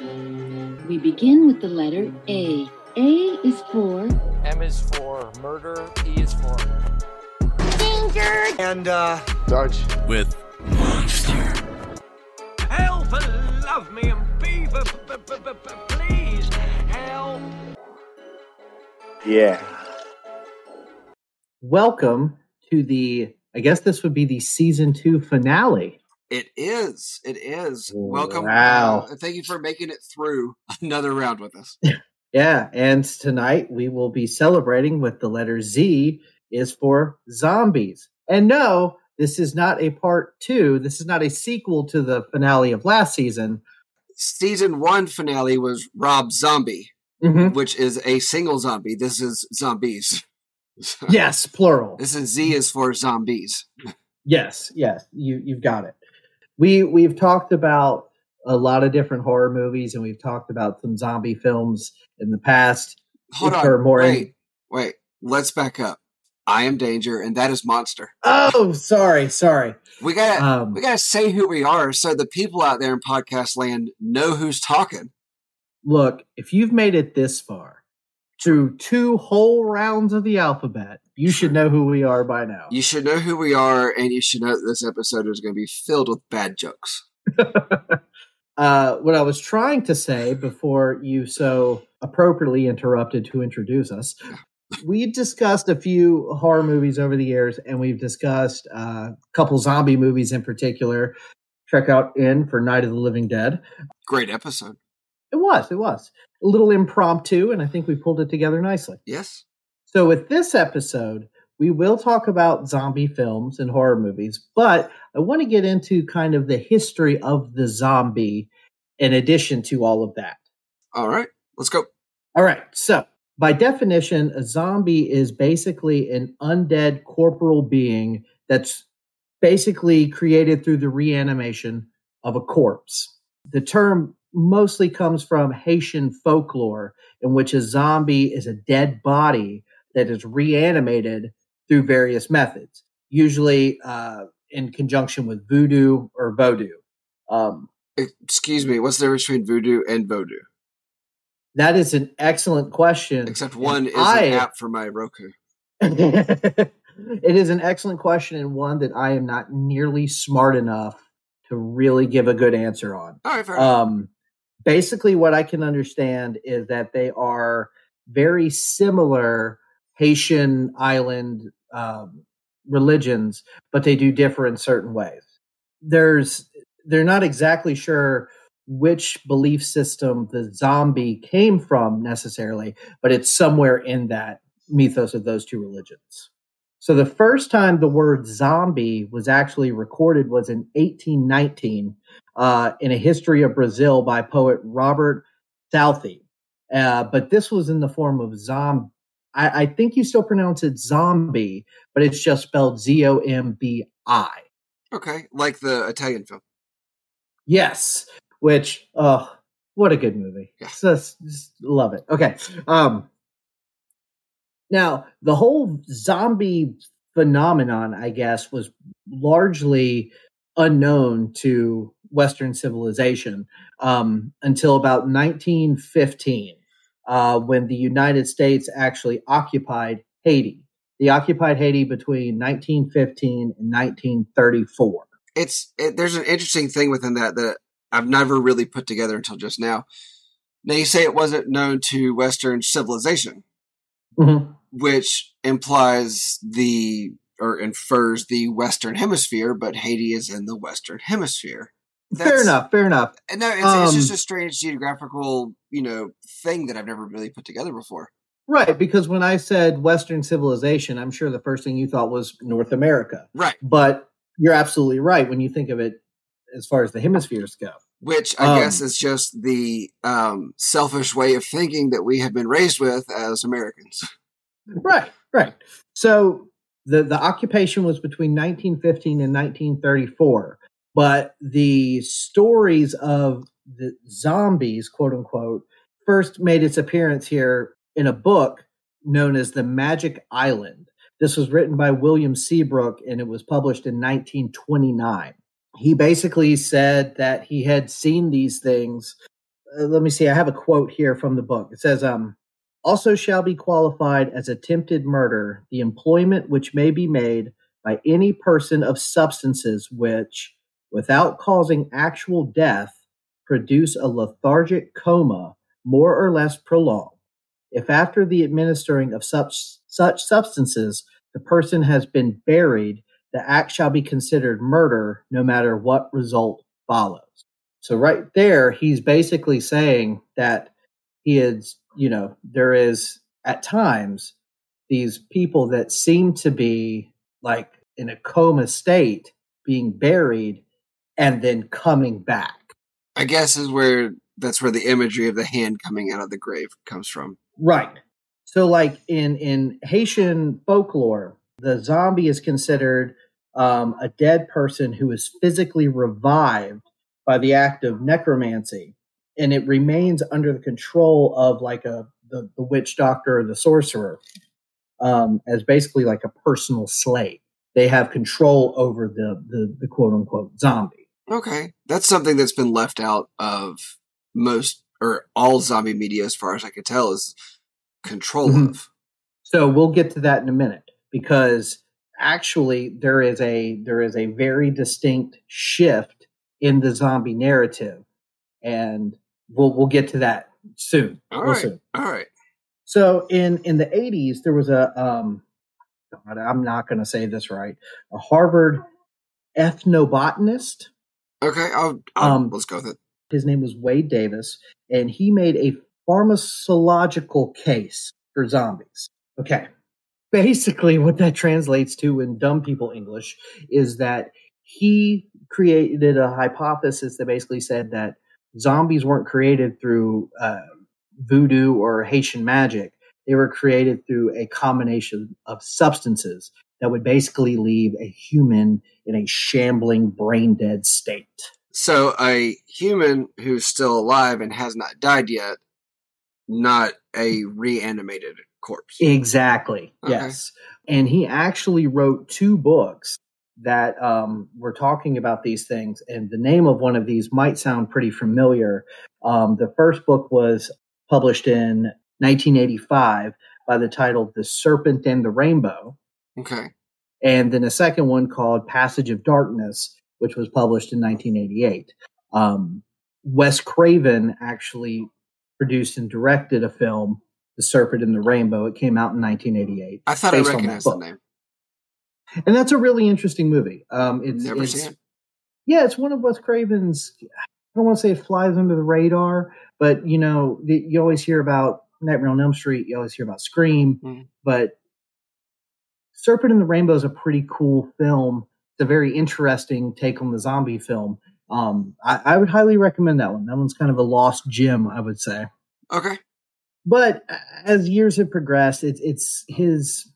We begin with the letter A. A is for M is for murder. E is for Danger! And, uh, Dodge. with Monster. help! Love me and be, b- b- b- b- b- please help. Yeah. Welcome to the, I guess this would be the season two finale. It is. It is. Welcome. Wow. Uh, thank you for making it through another round with us. Yeah, and tonight we will be celebrating with the letter Z is for zombies. And no, this is not a part two. This is not a sequel to the finale of last season. Season one finale was Rob Zombie, Mhm. which is a single zombie. This is zombies. Yes, plural. This is Z is for zombies. Yes, yes, you you've got it. We we've talked about a lot of different horror movies, and we've talked about some zombie films in the past. Hold on. more in- wait, wait. Let's back up. I am Danger, and that is Monster. Oh, sorry, sorry. We gotta Um, we gotta say who we are, so the people out there in podcast land know who's talking. look, if you've made it this far through two whole rounds of the alphabet, you should know who we are by now. You should know who we are, and you should know that this episode is going to be filled with bad jokes. uh, what I was trying to say before you so appropriately interrupted to introduce us, we've discussed a few horror movies over the years, and we've discussed uh, a couple zombie movies in particular. Check out N for Night of the Living Dead. Great episode. It was, it was a little impromptu, and I think we pulled it together nicely. Yes. So, with this episode, we will talk about zombie films and horror movies, but I want to get into kind of the history of the zombie in addition to all of that. All right. Let's go. All right. So, by definition, a zombie is basically an undead corporal being that's basically created through the reanimation of a corpse. The term mostly comes from Haitian folklore, in which a zombie is a dead body that is reanimated through various methods, usually uh, in conjunction with voodoo or vodou. Um, Excuse me. What's the difference between voodoo and voodoo? that is an excellent question. Except and one is I- an app for my Roku. it is an excellent question and one that I am not nearly smart enough to really give a good answer on. All right. Fair enough. Um, basically, what I can understand is that they are very similar Haitian island um, religions, but they do differ in certain ways. There's they're not exactly sure which belief system the zombie came from necessarily, but it's somewhere in that mythos of those two religions. So the first time the word zombie was actually recorded was in 1819 uh, in a history of Brazil by poet Robert Southey. Uh, but this was in the form of zom. I, I think you still pronounce it zombie, but it's just spelled Z O M B I. okay. Like the Italian film. Yes, which oh, what a good movie. Yeah. Just, just love it. Okay. Um now the whole zombie phenomenon, I guess, was largely unknown to Western civilization um, until about 1915, uh, when the United States actually occupied Haiti. They occupied Haiti between 1915 and 1934. It's it, there's an interesting thing within that that I've never really put together until just now. Now you say it wasn't known to Western civilization, Mhm. Which implies the or infers the Western Hemisphere, but Haiti is in the Western Hemisphere. Fair That's- enough. Fair enough. And no, it's, it's just Um, a strange geographical, you know, thing that I've never really put together before. Right, because when I said Western civilization, I'm sure the first thing you thought was North America. Right. But you're absolutely right when you think of it as far as the hemispheres go. Which I Um, guess is just the um, selfish way of thinking that we have been raised with as Americans. Right, right. So the the occupation was between 1915 and 1934, but the stories of the zombies, quote unquote, first made its appearance here in a book known as The Magic Island. This was written by William Seabrook and it was published in 1929. He basically said that he had seen these things uh, let me see. I have a quote here from the book. It says, um, also shall be qualified as attempted murder the employment which may be made by any person of substances which, without causing actual death, produce a lethargic coma more or less prolonged. If after the administering of such, such substances the person has been buried, the act shall be considered murder no matter what result follows. So, right there, he's basically saying that is, you know, there is at times these people that seem to be like in a coma state being buried and then coming back. I guess is where that's where the imagery of the hand coming out of the grave comes from. Right. So like in in Haitian folklore, the zombie is considered um, a dead person who is physically revived by the act of necromancy, and it remains under the control of like a the, the witch doctor or the sorcerer um, as basically like a personal slave. They have control over the the, the quote unquote zombie. Okay, that's something that's been left out of most or all zombie media, as far as I can tell, is control Mhm. of. So we'll get to that in a minute because actually there is a there is a very distinct shift in the zombie narrative, and we'll we'll get to that soon. All right, soon. all right. So in in the eighties, there was a um, God, I'm not going to say this right, a Harvard ethnobotanist. Okay, I'll, I'll Um, let's go with it. His name was Wade Davis, and he made a pharmacological case for zombies. Okay. Basically, what that translates to in dumb people English is that he created a hypothesis that basically said that zombies weren't created through uh, voodoo or Haitian magic. They were created through a combination of substances that would basically leave a human in a shambling, brain dead state. So a human who's still alive and has not died yet, not a reanimated corpse. Exactly. Okay. Yes. And he actually wrote two books that um, were talking about these things. And the name of one of these might sound pretty familiar. Um, the first book was published in 1985 by the title The Serpent and the Rainbow. Okay. And then a second one called Passage of Darkness, which was published in 1988. Um, Wes Craven actually produced and directed a film, The Serpent and the Rainbow. It came out in 1988. I thought I recognized the name. And that's a really interesting movie. Um, it's, Never it's seen yeah, it's one of Wes Craven's. I don't want to say it flies under the radar, but you know, the, you always hear about Nightmare on Elm Street. You always hear about Scream, Mhm. but Serpent and the Rainbow is a pretty cool film. It's a very interesting take on the zombie film. Um, I, I would highly recommend that one. That one's kind of a lost gem, I would say. Okay. But as years have progressed, it's it's his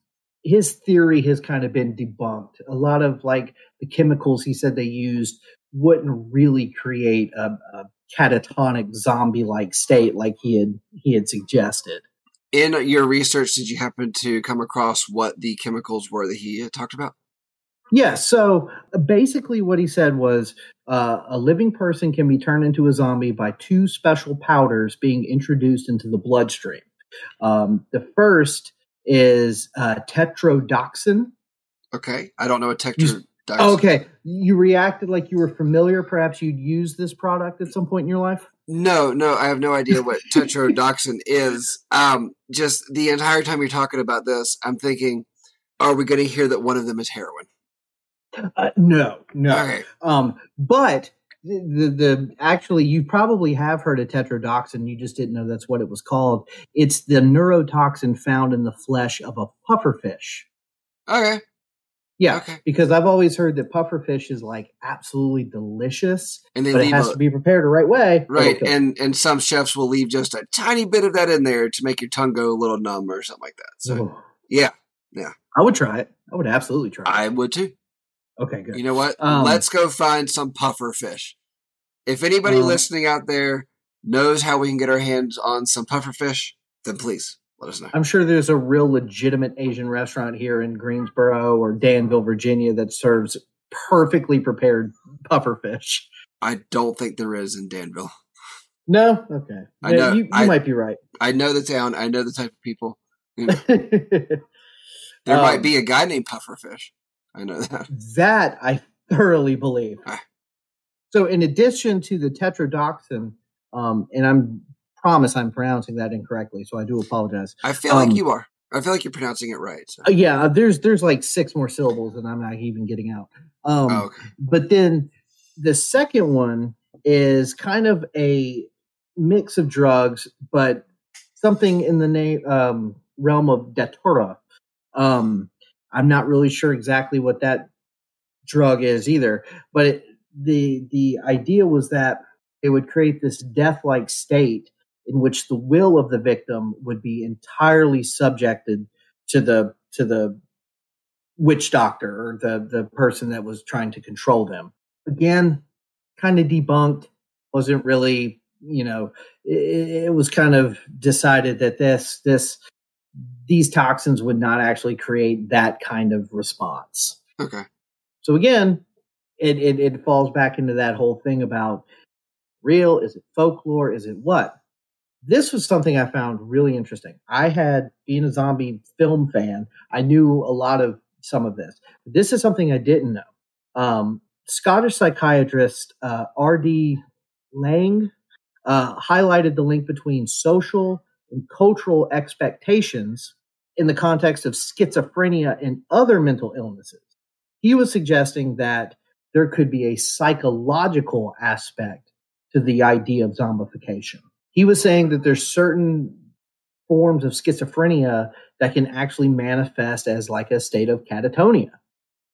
his theory has kind of been debunked. A lot of like the chemicals he said they used wouldn't really create a, a catatonic zombie like state like he had he had suggested. In your research, did you happen to come across what the chemicals were that he talked about? Yeah, so uh, basically what he said was uh, a living person can be turned into a zombie by two special powders being introduced into the bloodstream. Um, the first is uh, tetrodotoxin. Okay. I don't know what You- Oh, okay, you reacted like you were familiar. Perhaps you'd used this product at some point in your life. No, no, I have no idea what tetrodotoxin is. Um, just the entire time you're talking about this, I'm thinking, are we going to hear that one of them is heroin? Uh, no, no. Okay. Um, but the, the actually you probably have heard of tetrodotoxin. You just didn't know that's what it was called. It's the neurotoxin found in the flesh of a pufferfish. Okay. Yeah, Okay. because I've always heard that pufferfish is like absolutely delicious, And they but it has a, to be prepared the right way. right, and and some chefs will leave just a tiny bit of that in there to make your tongue go a little numb or something like that. So Oh, yeah, I would try it. I would absolutely try it. I would too. Okay, good. You know what? Um, Let's go find some puffer fish. If anybody Um, listening out there knows how we can get our hands on some puffer fish, then please let us know. I'm sure there's a real legitimate Asian restaurant here in Greensboro or Danville, Virginia that serves perfectly prepared puffer fish. I don't think there is in Danville. No, okay. I know- you, you I- might be right. I know the town. I know the type of people. There Um, might be a guy named Pufferfish. I know that. That I thoroughly believe. Ah. So, in addition to the tetrodotoxin, um, and I'm promise I'm pronouncing that incorrectly, so I do apologize. I feel Um, like you are. I feel like you're pronouncing it right. So. Uh, yeah, there's there's like six more syllables, and I'm not even getting out. Um, Oh, okay. But then the second one is kind of a mix of drugs, but something in the name um, realm of datura. Um, I'm not really sure exactly what that drug is either, but it, the the idea was that it would create this death-like state in which the will of the victim would be entirely subjected to the to the witch doctor or the the person that was trying to control them. Again, kind of debunked. Wasn't really, you know, it, it was kind of decided that this this these toxins would not actually create that kind of response. Okay. So again, it, it it falls back into that whole thing about real is it folklore is it what this was something i found really interesting i had being a zombie film fan i knew a lot of some of this But this is something i didn't know um, scottish psychiatrist uh, rd Laing uh, highlighted the link between social and cultural expectations in the context of schizophrenia and other mental illnesses he was suggesting that there could be a psychological aspect to the idea of zombification. He was saying that there's certain forms of schizophrenia that can actually manifest as like a state of catatonia,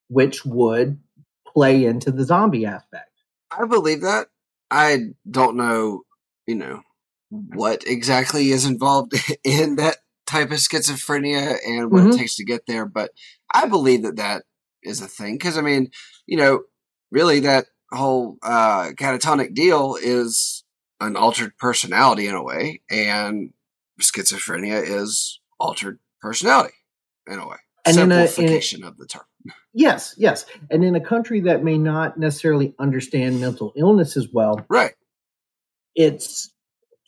which would play into the zombie aspect. I believe that. I don't know, you know, what exactly is involved in that type of schizophrenia and what Mhm. it takes to get there, but I believe that that is a thing because I mean, you know, really that whole uh, catatonic deal is an altered personality in a way, and schizophrenia is altered personality in a way. And in a- in a- Simplification of the term. Yes, yes. And in a country that may not necessarily understand mental illness as well, Right. it's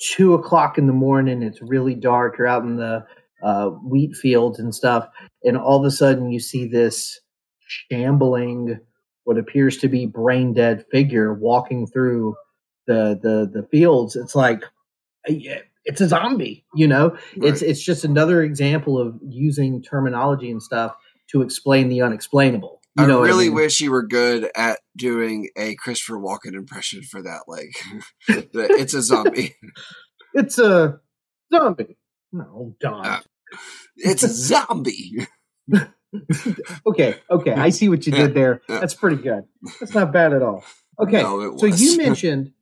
two o'clock in the morning. It's really dark. You're out in the uh, wheat fields and stuff, and all of a sudden you see this shambling, what appears to be brain dead figure walking through the the the fields. It's like uh, it's a zombie. You know, it's it's just another example of using terminology and stuff to explain the unexplainable. You I know, what really mean? wish you were good at doing a Christopher Walken impression for that. Like, it's a zombie. it's a zombie. No, Don. Uh, It's a zombie. okay, okay. I see what you did there. That's pretty good. That's not bad at all. Okay. No, so you mentioned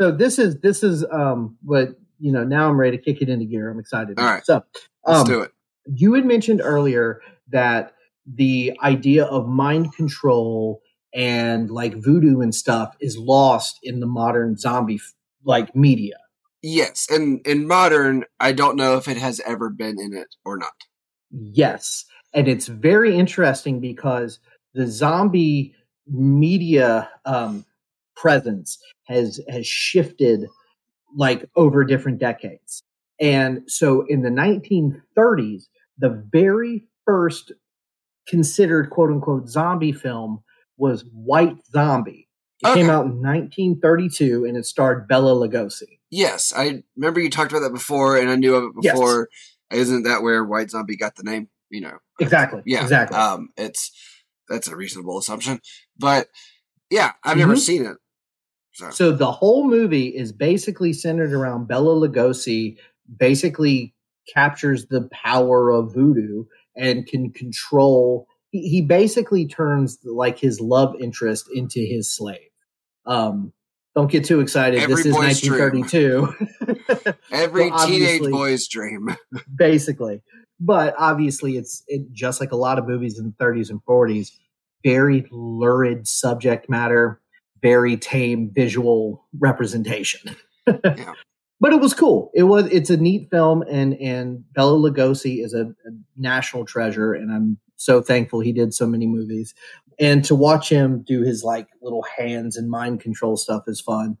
so this is this is um what you know, now I'm ready to kick it into gear. I'm excited. All right. So Let's um do it. you had mentioned earlier that the idea of mind control and like voodoo and stuff is lost in the modern zombie like media. Yes, and in modern, I don't know if it has ever been in it or not. Yes. And it's very interesting because the zombie media um, presence has has shifted like over different decades. And so in the 1930s, the very first considered quote unquote zombie film was White Zombie. It came out in 1932 and it starred Bela Lugosi. Yes, I remember you talked about that before, and I knew of it Yes. before. Isn't that where White Zombie got the name? You know, Exactly. yeah, Exactly. Um, it's that's a reasonable assumption, but yeah, I've never Mhm. seen it. So, So the whole movie is basically centered around Bela Lugosi. Basically, captures the power of voodoo and can control. He, basically turns like his love interest into his slave. Um, don't get too excited. Every this is 1932. every teenage boy's dream. basically. But obviously, it's it, just like a lot of movies in the 30s and 40s, very lurid subject matter, very tame visual representation. Yeah. But it was cool. It was it's a neat film, and and Bela Lugosi is a, a national treasure, and I'm so thankful he did so many movies. And to watch him do his like little hands and mind control stuff is fun.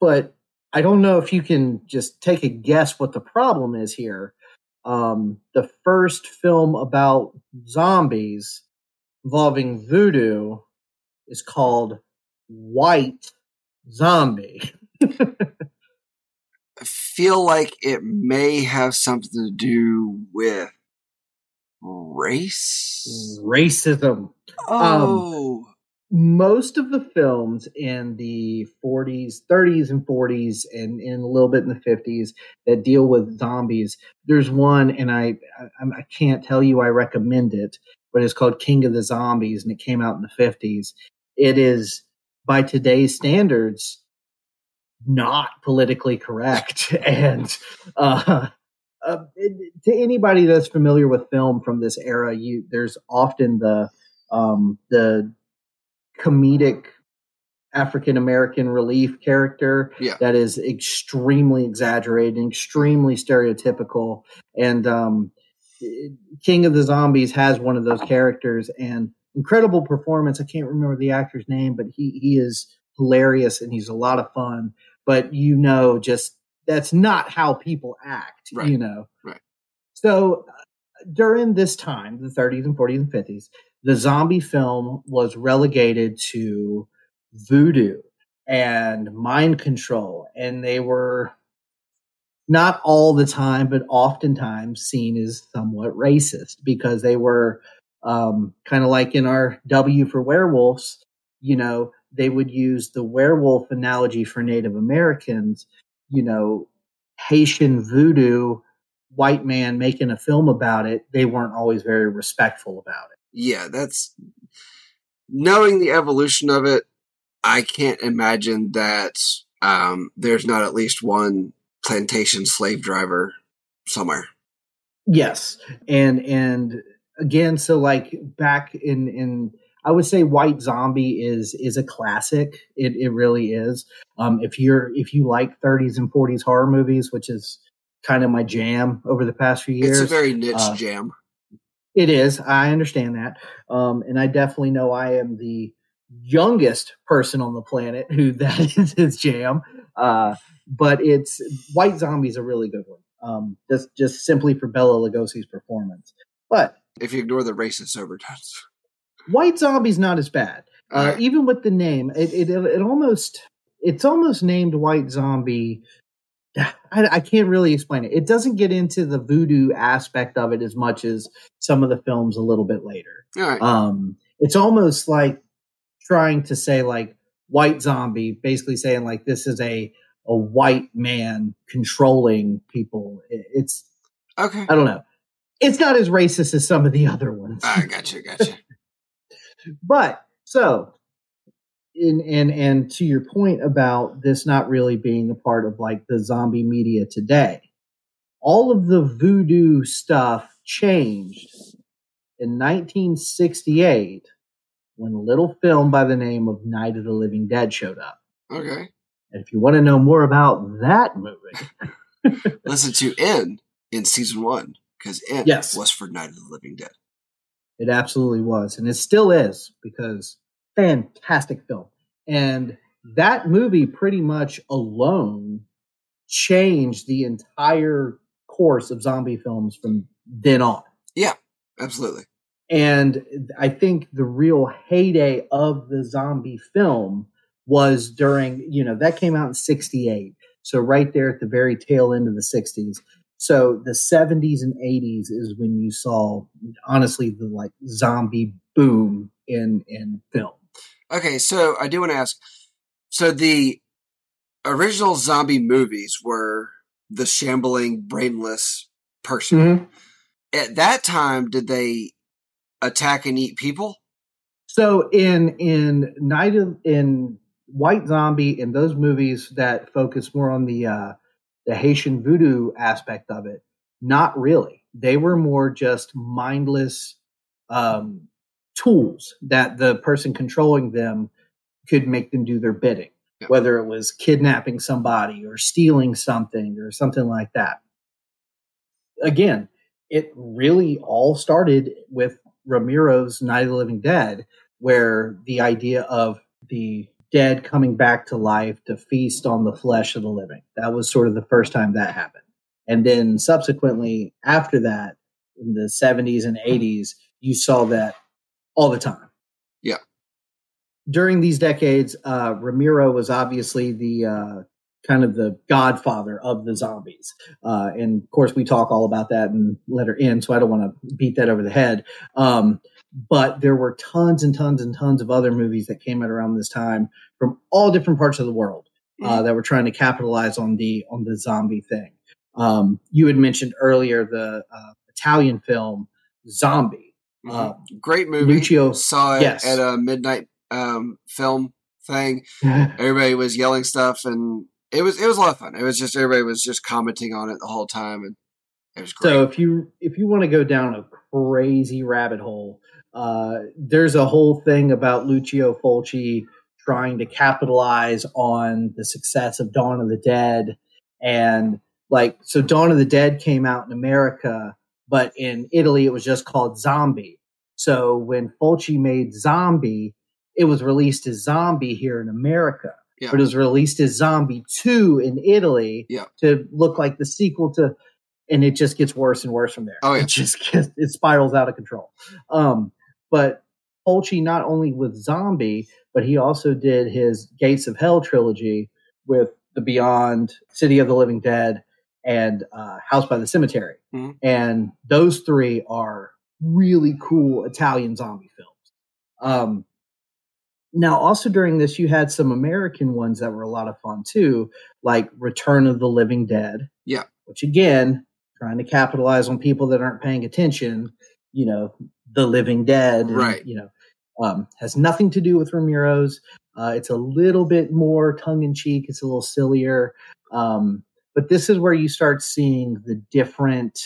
But I don't know if you can just take a guess what the problem is here. Um, the first film about zombies involving voodoo is called White Zombie. Feel like it may have something to do with race. Racism. Um, oh, most of the films in the 40s, 30s, and 40s, and, and a little bit in the 50s that deal with zombies. There's one, and I, I I can't tell you I recommend it, but it's called King of the Zombies, and it came out in the 50s. It is by today's standards not politically correct, and uh, uh, to anybody that's familiar with film from this era, you there's often the um, the comedic African American relief character Yeah. that is extremely exaggerated, extremely stereotypical. And um, King of the Zombies has one of those characters and incredible performance. I can't remember the actor's name, but he he is hilarious and he's a lot of fun. But you know, just that's not how people act. Right. You know. Right. So uh, during this time, the 30s and 40s and 50s, the zombie film was relegated to voodoo and mind control and they were not all the time but oftentimes seen as somewhat racist because they were um, kind of like in our w for werewolves you know they would use the werewolf analogy for native americans you know haitian voodoo white man making a film about it they weren't always very respectful about it yeah, that's knowing the evolution of it. I can't imagine that um, there's not at least one plantation slave driver somewhere. Yes, and and again, so like back in in I would say White Zombie is is a classic. It it really is. Um, if you're if you like 30s and 40s horror movies, which is kind of my jam over the past few years, It's a very niche uh, jam. it is. I understand that, um, and I definitely know I am the youngest person on the planet who that is his jam. Uh, but it's White Zombie is a really good one. Um, just just simply for Bela Lugosi's performance. But If you ignore the racist overtones. White Zombie's not as bad. Uh, Even with the name, it, it it almost it's almost named White Zombie. I, I can't really explain it. It doesn't get into the voodoo aspect of it as much as some of the films a little bit later. Right. Um, it's almost like trying to say like white zombie, basically saying like this is a a white man controlling people. It- It's okay. I don't know. It's not as racist as some of the other ones. I gotcha. Gotcha. but so in and and to your point about this not really being a part of like the zombie media today all of the voodoo stuff changed in 1968 when a little film by the name of night of the living dead showed up Okay. and if you want to know more about that movie Listen to N in season one because N Yes. was for Night of the Living Dead. It absolutely was, and it still is because fantastic film. And that movie pretty much alone changed the entire course of zombie films from then on. Yeah, absolutely. And I think the real heyday of the zombie film was during, you know, that came out in 68. So right there at the very tail end of the 60s. So the 70s and 80s is when you saw honestly the like zombie boom in in film. Okay, so I do want to ask. So the original zombie movies were the shambling, brainless person. At that time, did they attack and eat people? So in in Night of in White Zombie in those movies that focus more on the uh the Haitian voodoo aspect of it, not really. They were more just mindless um tools that the person controlling them could make them do their bidding. Yeah. Whether it was kidnapping somebody or stealing something or something like that. Again, it really all started with Romero's Night of the Living Dead, where the idea of the dead coming back to life to feast on the flesh of the living. That was sort of the first time that happened. And then subsequently, after that, in the 70s and 80s, you saw that all the time. Yeah. During these decades, uh, Romero was obviously the uh, kind of the godfather of the zombies. Uh, and of course, we talk all about that in letter N, so I don't want to beat that over the head. Um, but there were tons and tons and tons of other movies that came out around this time from all different parts of the world uh, that were trying to capitalize on the on the zombie thing. Um, you had mentioned earlier the uh, Italian film Zombie. Mhm. Uh, Great movie. Lucio- Saw it yes. at a midnight um, film thing. Everybody was yelling stuff, and it was it was a lot of fun. It was just everybody was just commenting on it the whole time, and it was great. So if you if you want to go down a crazy rabbit hole, uh, there's a whole thing about Lucio Fulci trying to capitalize on the success of Dawn of the Dead, and like so, Dawn of the Dead came out in America, but in Italy it was just called Zombie. So when Fulci made Zombie, it was released as Zombie here in America. Yeah. But it was released as Zombie 2 in Italy Yeah. to look like the sequel to and it just gets worse and worse from there. Oh, yeah. It just gets it spirals out of control. Um, but Fulci not only with Zombie, but he also did his Gates of Hell trilogy with The Beyond, City of the Living Dead, and uh, House by the Cemetery. Mhm. And those three are really cool Italian zombie films. Um, now, also during this, you had some American ones that were a lot of fun too, like Return of the Living Dead. Yeah. Which again, trying to capitalize on people that aren't paying attention, you know, The Living Dead. and, Right. You know, um, has nothing to do with Romero's. Uh, it's a little bit more tongue in cheek. It's a little sillier. Um, but this is where you start seeing the different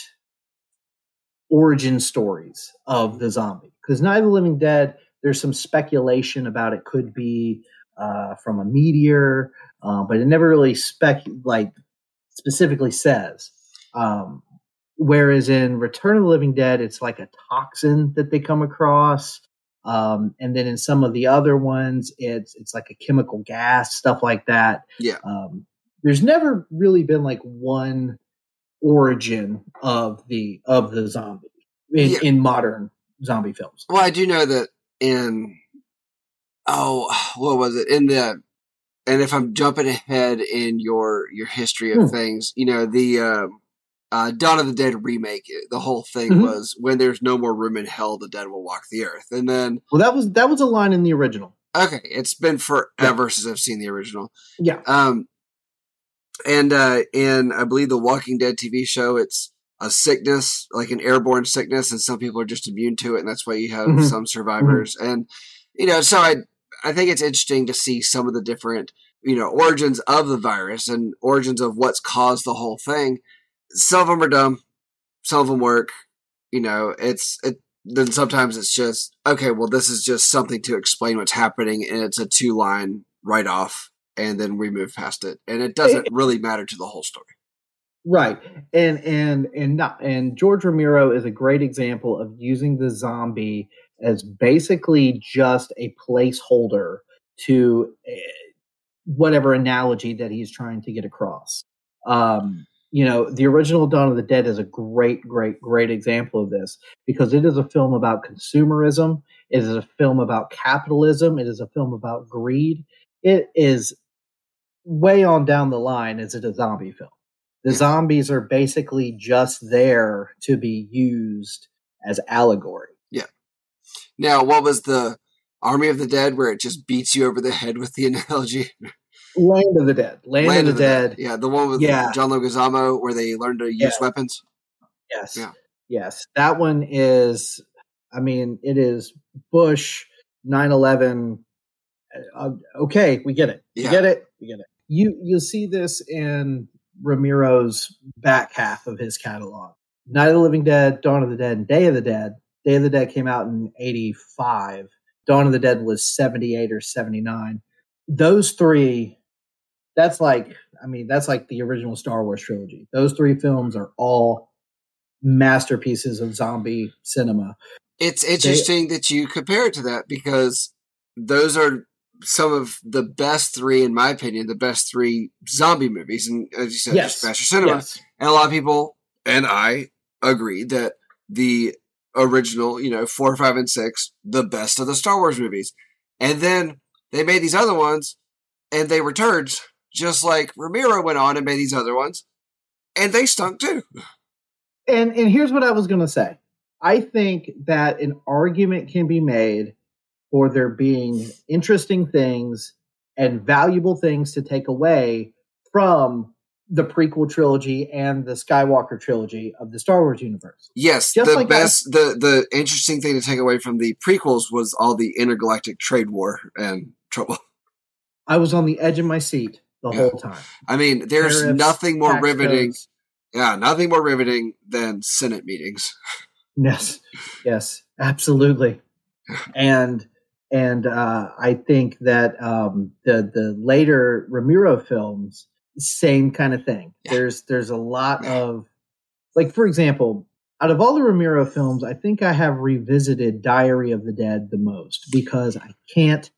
origin stories of the zombie. Because Night of the Living Dead, there's some speculation about it could be uh, from a meteor, uh, but it never really spec like specifically says. Um, whereas in Return of the Living Dead, it's like a toxin that they come across. Um, and then in some of the other ones, it's it's like a chemical gas, stuff like that. Yeah. Um, there's never really been like one origin of the of the zombie in, Yeah. in modern zombie films. Well, I do know that in oh, what was it in the and if I'm jumping ahead in your your history of Hmm. things, you know the um, uh, Dawn of the Dead remake. The whole thing Mhm. was when there's no more room in hell, the dead will walk the earth, and then Well, that was that was a line in the original. okay, it's been forever since I've seen the original. Yeah. Um, and uh, in I believe the Walking Dead TV show, it's a sickness, like an airborne sickness, and some people are just immune to it, and that's why you have Mhm. some survivors. And you know, so I I think it's interesting to see some of the different you know origins of the virus and origins of what's caused the whole thing. Some of them are dumb, some of them work. You know, it's it. Then sometimes it's just okay. Well, this is just something to explain what's happening, and it's a two line write off, and then we move past it, and it doesn't really matter to the whole story. Right. And and and not and George Romero is a great example of using the zombie as basically just a placeholder to eh, whatever analogy that he's trying to get across. Um, you know, the original Dawn of the Dead is a great, great, great example of this because it is a film about consumerism. It is a film about capitalism. It is a film about greed. It is way on down the line. Is it a zombie film? The zombies are basically just there to be used as allegory. Yeah. Now, what was the Army of the Dead where it just beats you over the head with the analogy? Land of the Dead. Land, of the, Dead. Yeah, the one with Yeah. John Leguizamo where they learn to use Yeah. weapons. Yes. Yeah. Yes. That one is, I mean, it is Bush 9 11. Uh, okay, we get it. Yeah. We get it. We get it. You, you'll see this in Romero's back half of his catalog Night of the Living Dead, Dawn of the Dead, and Day of the Dead. Day of the Dead came out in 85. Dawn of the Dead was 78 or 79. Those three, that's like, I mean, that's like the original Star Wars trilogy. Those three films are all masterpieces of zombie cinema. It's interesting that you compare it to that because those are some of the best three, in my opinion, the best three zombie movies. And as you said, Yes. just faster cinema. Yes. And a lot of people and I agree that the original, you know, four, five, and six, the best of the Star Wars movies. And then they made these other ones and they were turds, just like Romero went on and made these other ones. And they stunk too. And and here's what I was going to say. I think that an argument can be made for there being interesting things and valuable things to take away from the prequel trilogy and the Skywalker trilogy of the Star Wars universe. Yes, Just the like best, the the interesting thing to take away from the prequels was all the intergalactic trade war and trouble. I was on the edge of my seat the Yeah. whole time. I mean, there's Tariffs, nothing more riveting. codes. Yeah, nothing more riveting than Senate meetings. Yes, yes, absolutely. And and uh, I think that um, the the later Romero films, same kind of thing. Yeah. There's there's a lot of like, for example, out of all the Romero films, I think I have revisited Diary of the Dead the most because I can't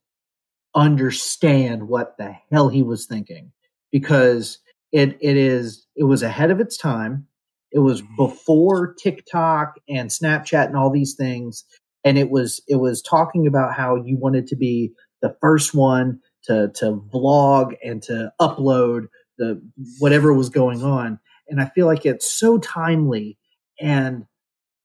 understand what the hell he was thinking because it it is it was ahead of its time. It was mm-hmm. before TikTok and Snapchat and all these things, and it was it was talking about how you wanted to be the first one to to vlog and to upload the whatever was going on. And I feel like it's so timely and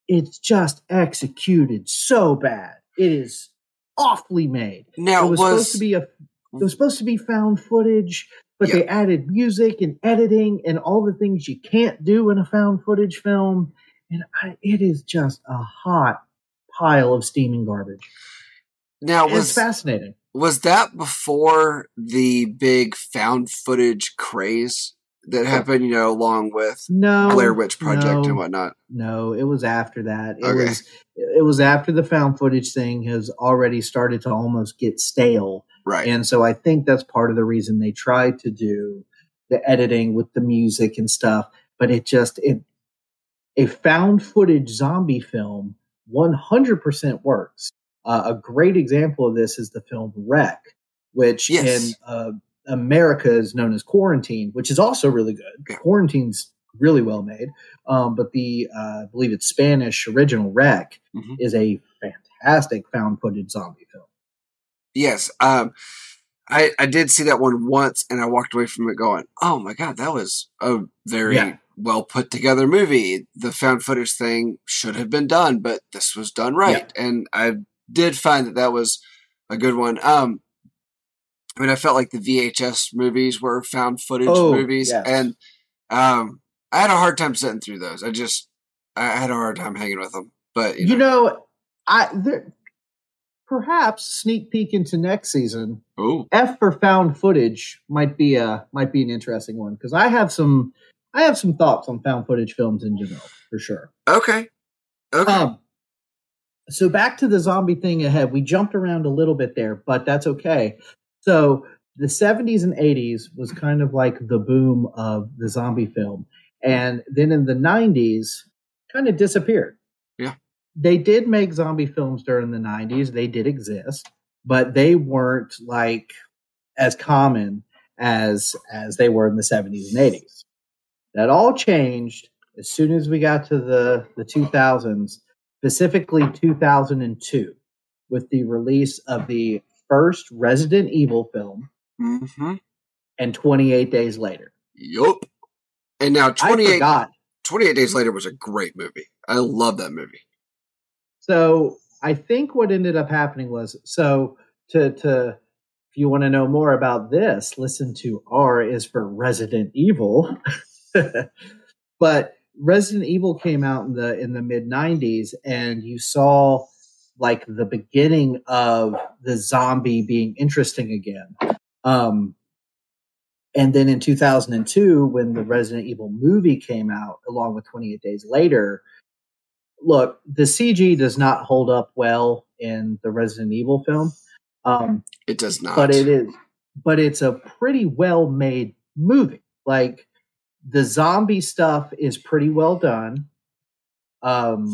it's just executed so bad. It is awfully made. Now it was, supposed to be a it was supposed to be found footage, but Yeah. they added music and editing and all the things you can't do in a found footage film. And I, it is just a hot pile of steaming garbage. now And it's was fascinating. was that before the big found footage craze that happened? You know, along with No, Blair Witch Project no, and whatnot. No, it was after that. It Okay. was it was after the found footage thing has already started to almost get stale. Right. And so I think that's part of the reason they tried to do the editing with the music and stuff. But it just it a found footage zombie film 100% works. Uh, a great example of this is the film REC, which Yes. in uh, America is known as Quarantine, which is also really good. Quarantine's really well made. Um, but the uh, I believe it's Spanish original REC Mhm. is a fantastic found footage zombie film. Yes. Um, I I did see that one once, and I walked away from it going, "Oh my god, that was a very Yeah. well put together movie. The found footage thing should have been done, but this was done right." And I did find that that was a good one. Um, I mean, I felt like the VHS movies were found footage Oh, movies, yes. and um, I had a hard time sitting through those. I just I had a hard time hanging with them. But you, You know, know, I there, perhaps sneak peek into next season. ooh, F for found footage might be a might be an interesting one because I have some I have some thoughts on found footage films in general for sure. okay, okay, Um, so back to the zombie thing ahead. We jumped around a little bit there, but that's okay. So the 70s and 80s was kind of like the boom of the zombie film. And then in the 90s, kind of disappeared. Yeah. They did make zombie films during the 90s. They did exist, but they weren't like as common as as they were in the 70s and 80s. That all changed as soon as we got to the the 2000s, specifically 2002, with the release of the first Resident Evil film mm-hmm. and 28 days later. Yup. And now 28, 28 Days Later was a great movie. I love that movie. So I think what ended up happening was so to to if you want to know more about this, listen to R is for Resident Evil. but Resident Evil came out in the in the mid 90s and you saw like the beginning of the zombie being interesting again. Um and then in 2002 when the Resident Evil movie came out along with 28 Days Later, look, the CG does not hold up well in the Resident Evil film. Um, It does not. but it is but it's a pretty well made movie like the zombie stuff is pretty well done um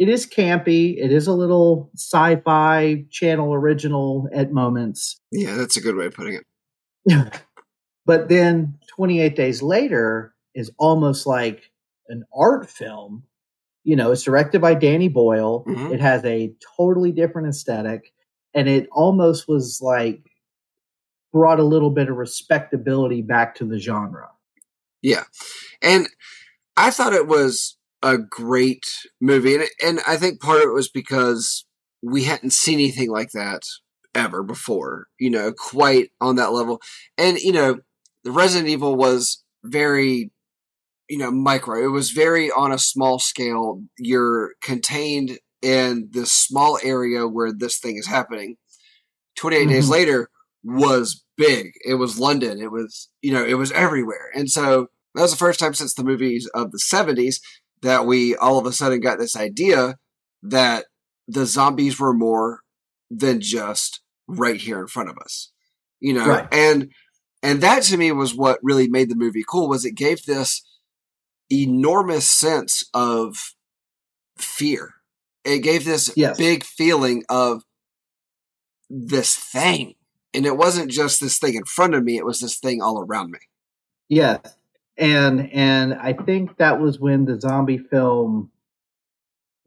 it is campy. It is a little sci-fi channel original at moments. Yeah, that's a good way of putting it. but then 28 days later is almost like an art film. You know, it's directed by Danny Boyle. Mhm. It has a totally different aesthetic, and it almost was like brought a little bit of respectability back to the genre. Yeah. And I thought it was a great movie. And, and I think part of it was because we hadn't seen anything like that ever before, you know, quite on that level. And, you know, the Resident Evil was very, you know, micro. It was very on a small scale. You're contained in this small area where this thing is happening. 28 days Mhm. later was big. It was London. It was, you know, it was everywhere. And so that was the first time since the movies of the 70s that we all of a sudden got this idea that the zombies were more than just right here in front of us. You know, Right. and and that to me was what really made the movie cool was it gave this enormous sense of fear. It gave this Yes. big feeling of this thing. And it wasn't just this thing in front of me, it was this thing all around me. Yes. And and I think that was when the zombie film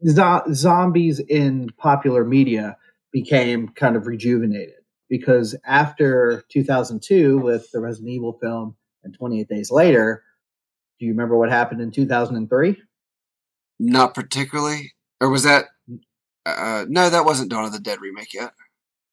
zo- zombies in popular media became kind of rejuvenated because after 2002 with the Resident Evil film and 28 days later, do you remember what happened in 2003? Not particularly. Or was that uh no, that wasn't Dawn of the Dead remake yet.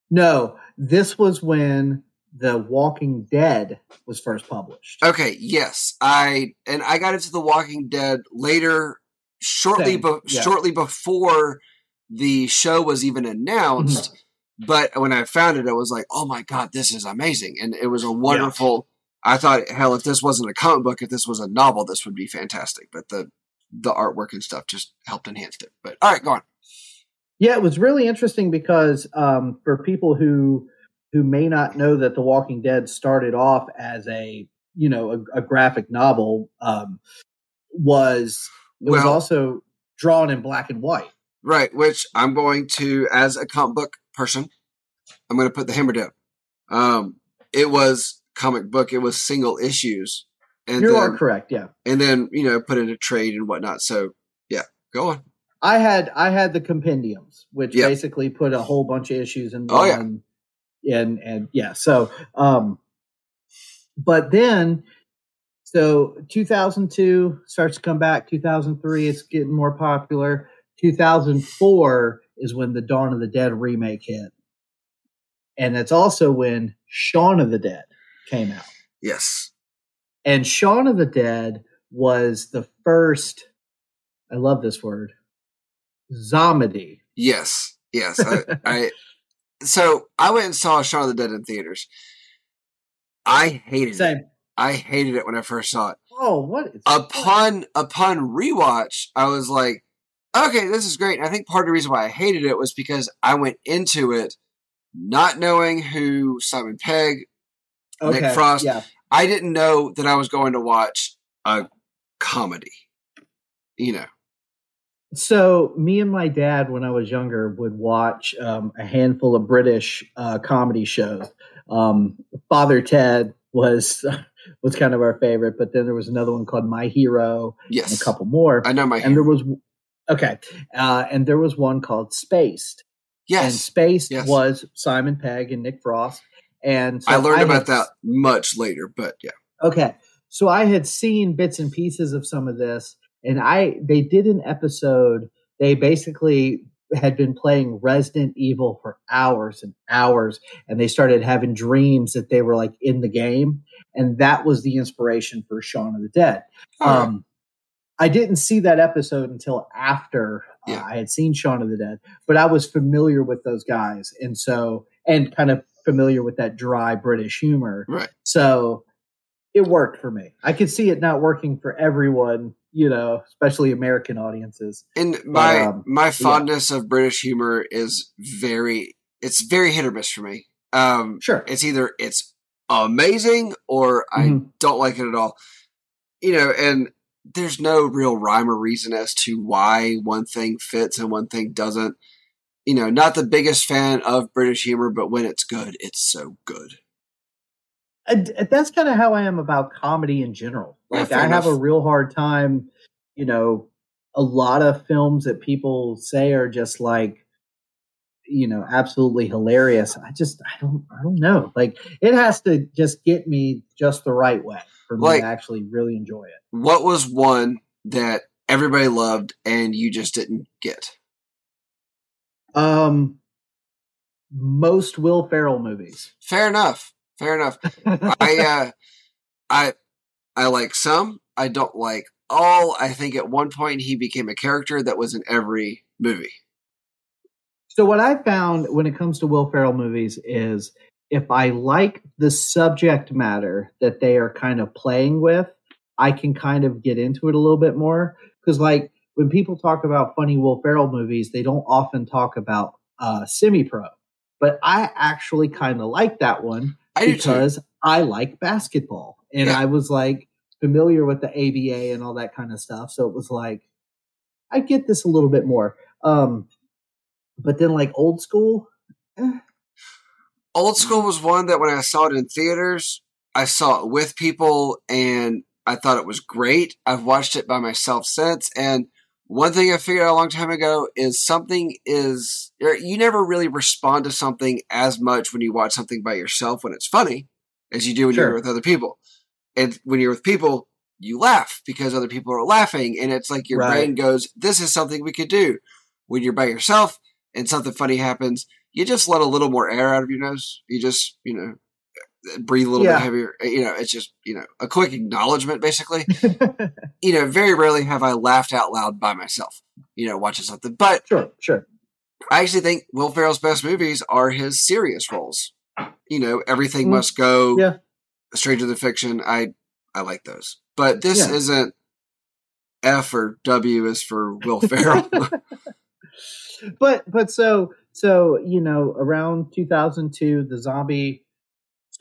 No, this was when The Walking Dead was first published. Okay, yes. I and I got into The Walking Dead later shortly be, yeah. shortly before the show was even announced. But when I found it, I was like, "Oh my god, this is amazing!" And it was a wonderful. I thought, hell, if this wasn't a comic book, if this was a novel, this would be fantastic. But the the artwork and stuff just helped enhance it. But all right, go on. Yeah, it was really interesting because um, for people who who may not know that The Walking Dead started off as a you know a, a graphic novel, um, was it was also drawn in black and white. Right, which I'm going to, as a comic book person, I'm going to put the hammer down. Um, it was comic book. It was single issues, and you then, are correct. Yeah, and then you know put into trade and whatnot. So yeah, go on. I had I had the compendiums, which Yeah. basically put a whole bunch of issues in Oh, yeah. one. And and yeah, so um but then so 2002 starts to come back, 2003 it's getting more popular. 2004 is when the Dawn of the Dead remake hit. And that's also when Shaun of the Dead came out. Yes, And Shaun of the Dead was the first I love this word. Zomedy. yes, yes. I, I so I went and saw Shaun of the Dead in theaters. I hated it. I hated it when I first saw it. Oh, what is upon upon rewatch, I was like, okay, this is great. And I think part of the reason why I hated it was because I went into it not knowing who Simon Pegg. Nick Frost. Yeah. I didn't know that I was going to watch a comedy. You know, So me and my dad, when I was younger, would watch um, a handful of British uh, comedy shows. Um, Father Ted was was kind of our favorite, but then there was another one called My Hero and yes, a couple more. I know my. And there was okay, uh, and there was one called Spaced. Yes, and Spaced Yes. was Simon Pegg and Nick Frost. And so I learned had about that much later, but yeah, Okay. So I had seen bits and pieces of some of this and I they did an episode they basically had been playing Resident Evil for hours and hours and they started having dreams that they were like in the game and that was the inspiration for Shaun of the Dead. Um I didn't see that episode until after uh, I had seen Shaun of the Dead, but I was familiar with those guys and so and kind of familiar with that dry British humor. right. So it worked for me. I could see it not working for everyone, you know, especially American audiences. And my um, my fondness of British humor is very it's very hit or miss for me. Um, Sure. it's either it's amazing or I Mhm. don't like it at all. You know, and there's no real rhyme or reason as to why one thing fits and one thing doesn't. You know, not the biggest fan of British humor, but when it's good, it's so good. And that's kind of how I am about comedy in general. Like fair I have a real hard time, you know, a lot of films that people say are just like you know absolutely hilarious. I just I don't I don't know. Like it has to just get me just the right way for me Like- to actually really enjoy it. What was one that everybody loved and you just didn't get? Um most Will Ferrell movies. Fair enough. Fair enough. I uh I I like some. I don't like all. I think at one point he became a character that was in every movie. So what I found when it comes to Will Ferrell movies is if I like the subject matter that they are kind of playing with, I can kind of get into it a little bit more. Because like when people talk about funny Will Ferrell movies, they don't often talk about uh, semi pro. But I actually kind of like that one I because I like basketball and Yeah. I was like familiar with the ABA and all that kind of stuff. So it was like I get this a little bit more. Um, but then like old school, eh, Old School was one that when I saw it in theaters, I saw it with people and I thought it was great. I've watched it by myself since. And one thing I figured out a long time ago is something is, er, you never really respond to something as much when you watch something by yourself when it's funny as you do when Sure. you're with other people. And when you're with people, you laugh because other people are laughing. And it's like your Right. brain goes, this is something we could do. When you're by yourself and something funny happens, you just let a little more air out of your nose. You just, you know, breathe a little Yeah. bit heavier. You know, it's just, you know, a quick acknowledgement, basically. you know, very rarely have I laughed out loud by myself, you know, watching something. But sure, sure. I actually think Will Ferrell's best movies are his serious roles. You know, Everything Mm. Must Go, Yeah. Stranger Than Fiction. I, I like those. But this Yeah. isn't F or W is for Will Ferrell. but but so so you know around 2002 the zombie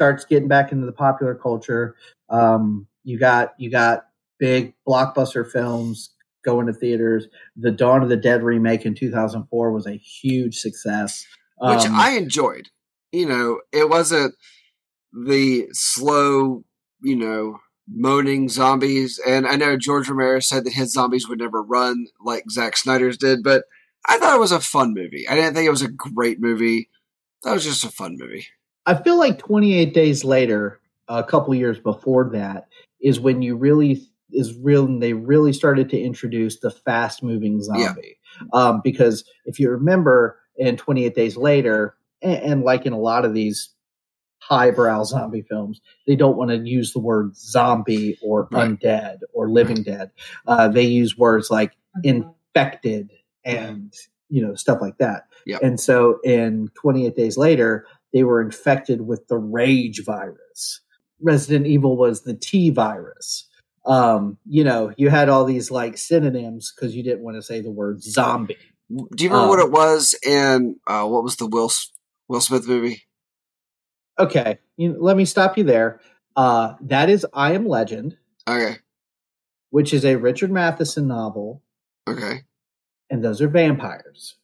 starts getting back into the popular culture um you got you got big blockbuster films going to theaters the dawn of the dead remake in 2004 was a huge success which Um, I enjoyed. You know, it wasn't the slow, you know, moaning zombies. And I know George Romero said that his zombies would never run like Zack Snyder's did, but I thought it was a fun movie. I didn't think it was a great movie. That was just a fun movie. I feel like 28 days later, a couple years before that, is when you really is real. and They really started to introduce the fast moving zombie. Um, because if you remember, in 28 days later, and, and like in a lot of these highbrow zombie films, they don't want to use the word zombie or Right. undead or living dead. Uh, they use words like infected and you know stuff like that. Yep. And so in 28 days later, they were infected with the rage virus. Resident Evil was the T virus. Um, you know, you had all these like synonyms because you didn't want to say the word zombie. Do you remember Um, what it was in uh, what was the Will Will Smith movie? Okay, you, let me stop you there. Uh, that is I Am Legend, Okay, which is a Richard Matheson novel, okay, and those are vampires.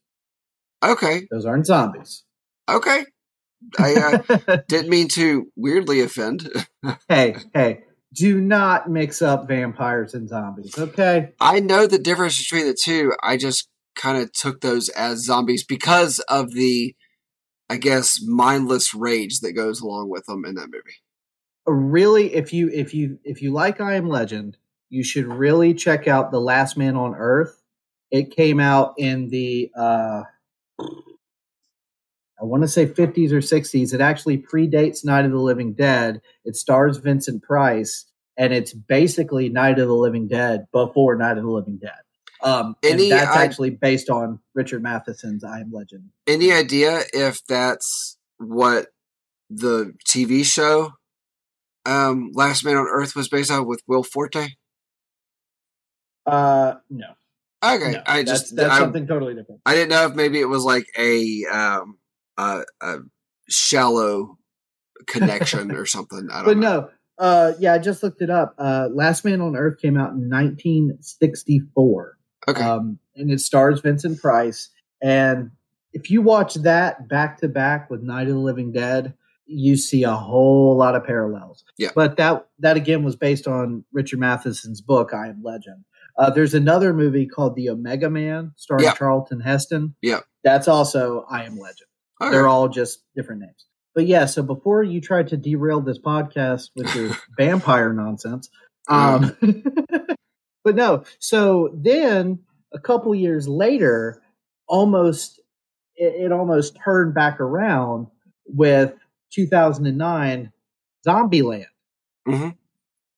okay, Those aren't zombies. okay. I uh, didn't mean to weirdly offend. hey, hey, do not mix up vampires and zombies, okay? I know the difference between the two. I just kind of took those as zombies because of the, I guess, mindless rage that goes along with them in that movie. Really, if you if you if you like I Am Legend, you should really check out The Last Man on Earth. It came out in the uh I want to say 50s or 60s. It actually predates Night of the Living Dead. It stars Vincent Price, and it's basically Night of the Living Dead before Night of the Living Dead. Um, and Any that's i- actually based on Richard Matheson's I Am Legend. Any idea if that's what the TV show um, Last Man on Earth was based on with Will Forte? Uh, no, Okay, no, I that's, just that's I, something totally different. I didn't know if maybe it was like a um, a, a shallow connection or something. I don't But know. no, Uh, yeah, I just looked it up. Uh, Last Man on Earth came out in 1964. Okay. Um, and it stars Vincent Price. And if you watch that back to back with Night of the Living Dead, you see a whole lot of parallels. Yeah. But that that again was based on Richard Matheson's book, I Am Legend. Uh, there's another movie called The Omega Man, starring Yeah. Charlton Heston. Yeah. That's also I Am Legend. They're all just different names. But yeah, so before you try to derail this podcast with your vampire nonsense, um, but no. So then a couple years later, almost it, it almost turned back around with 2009 Zombieland, Mhm.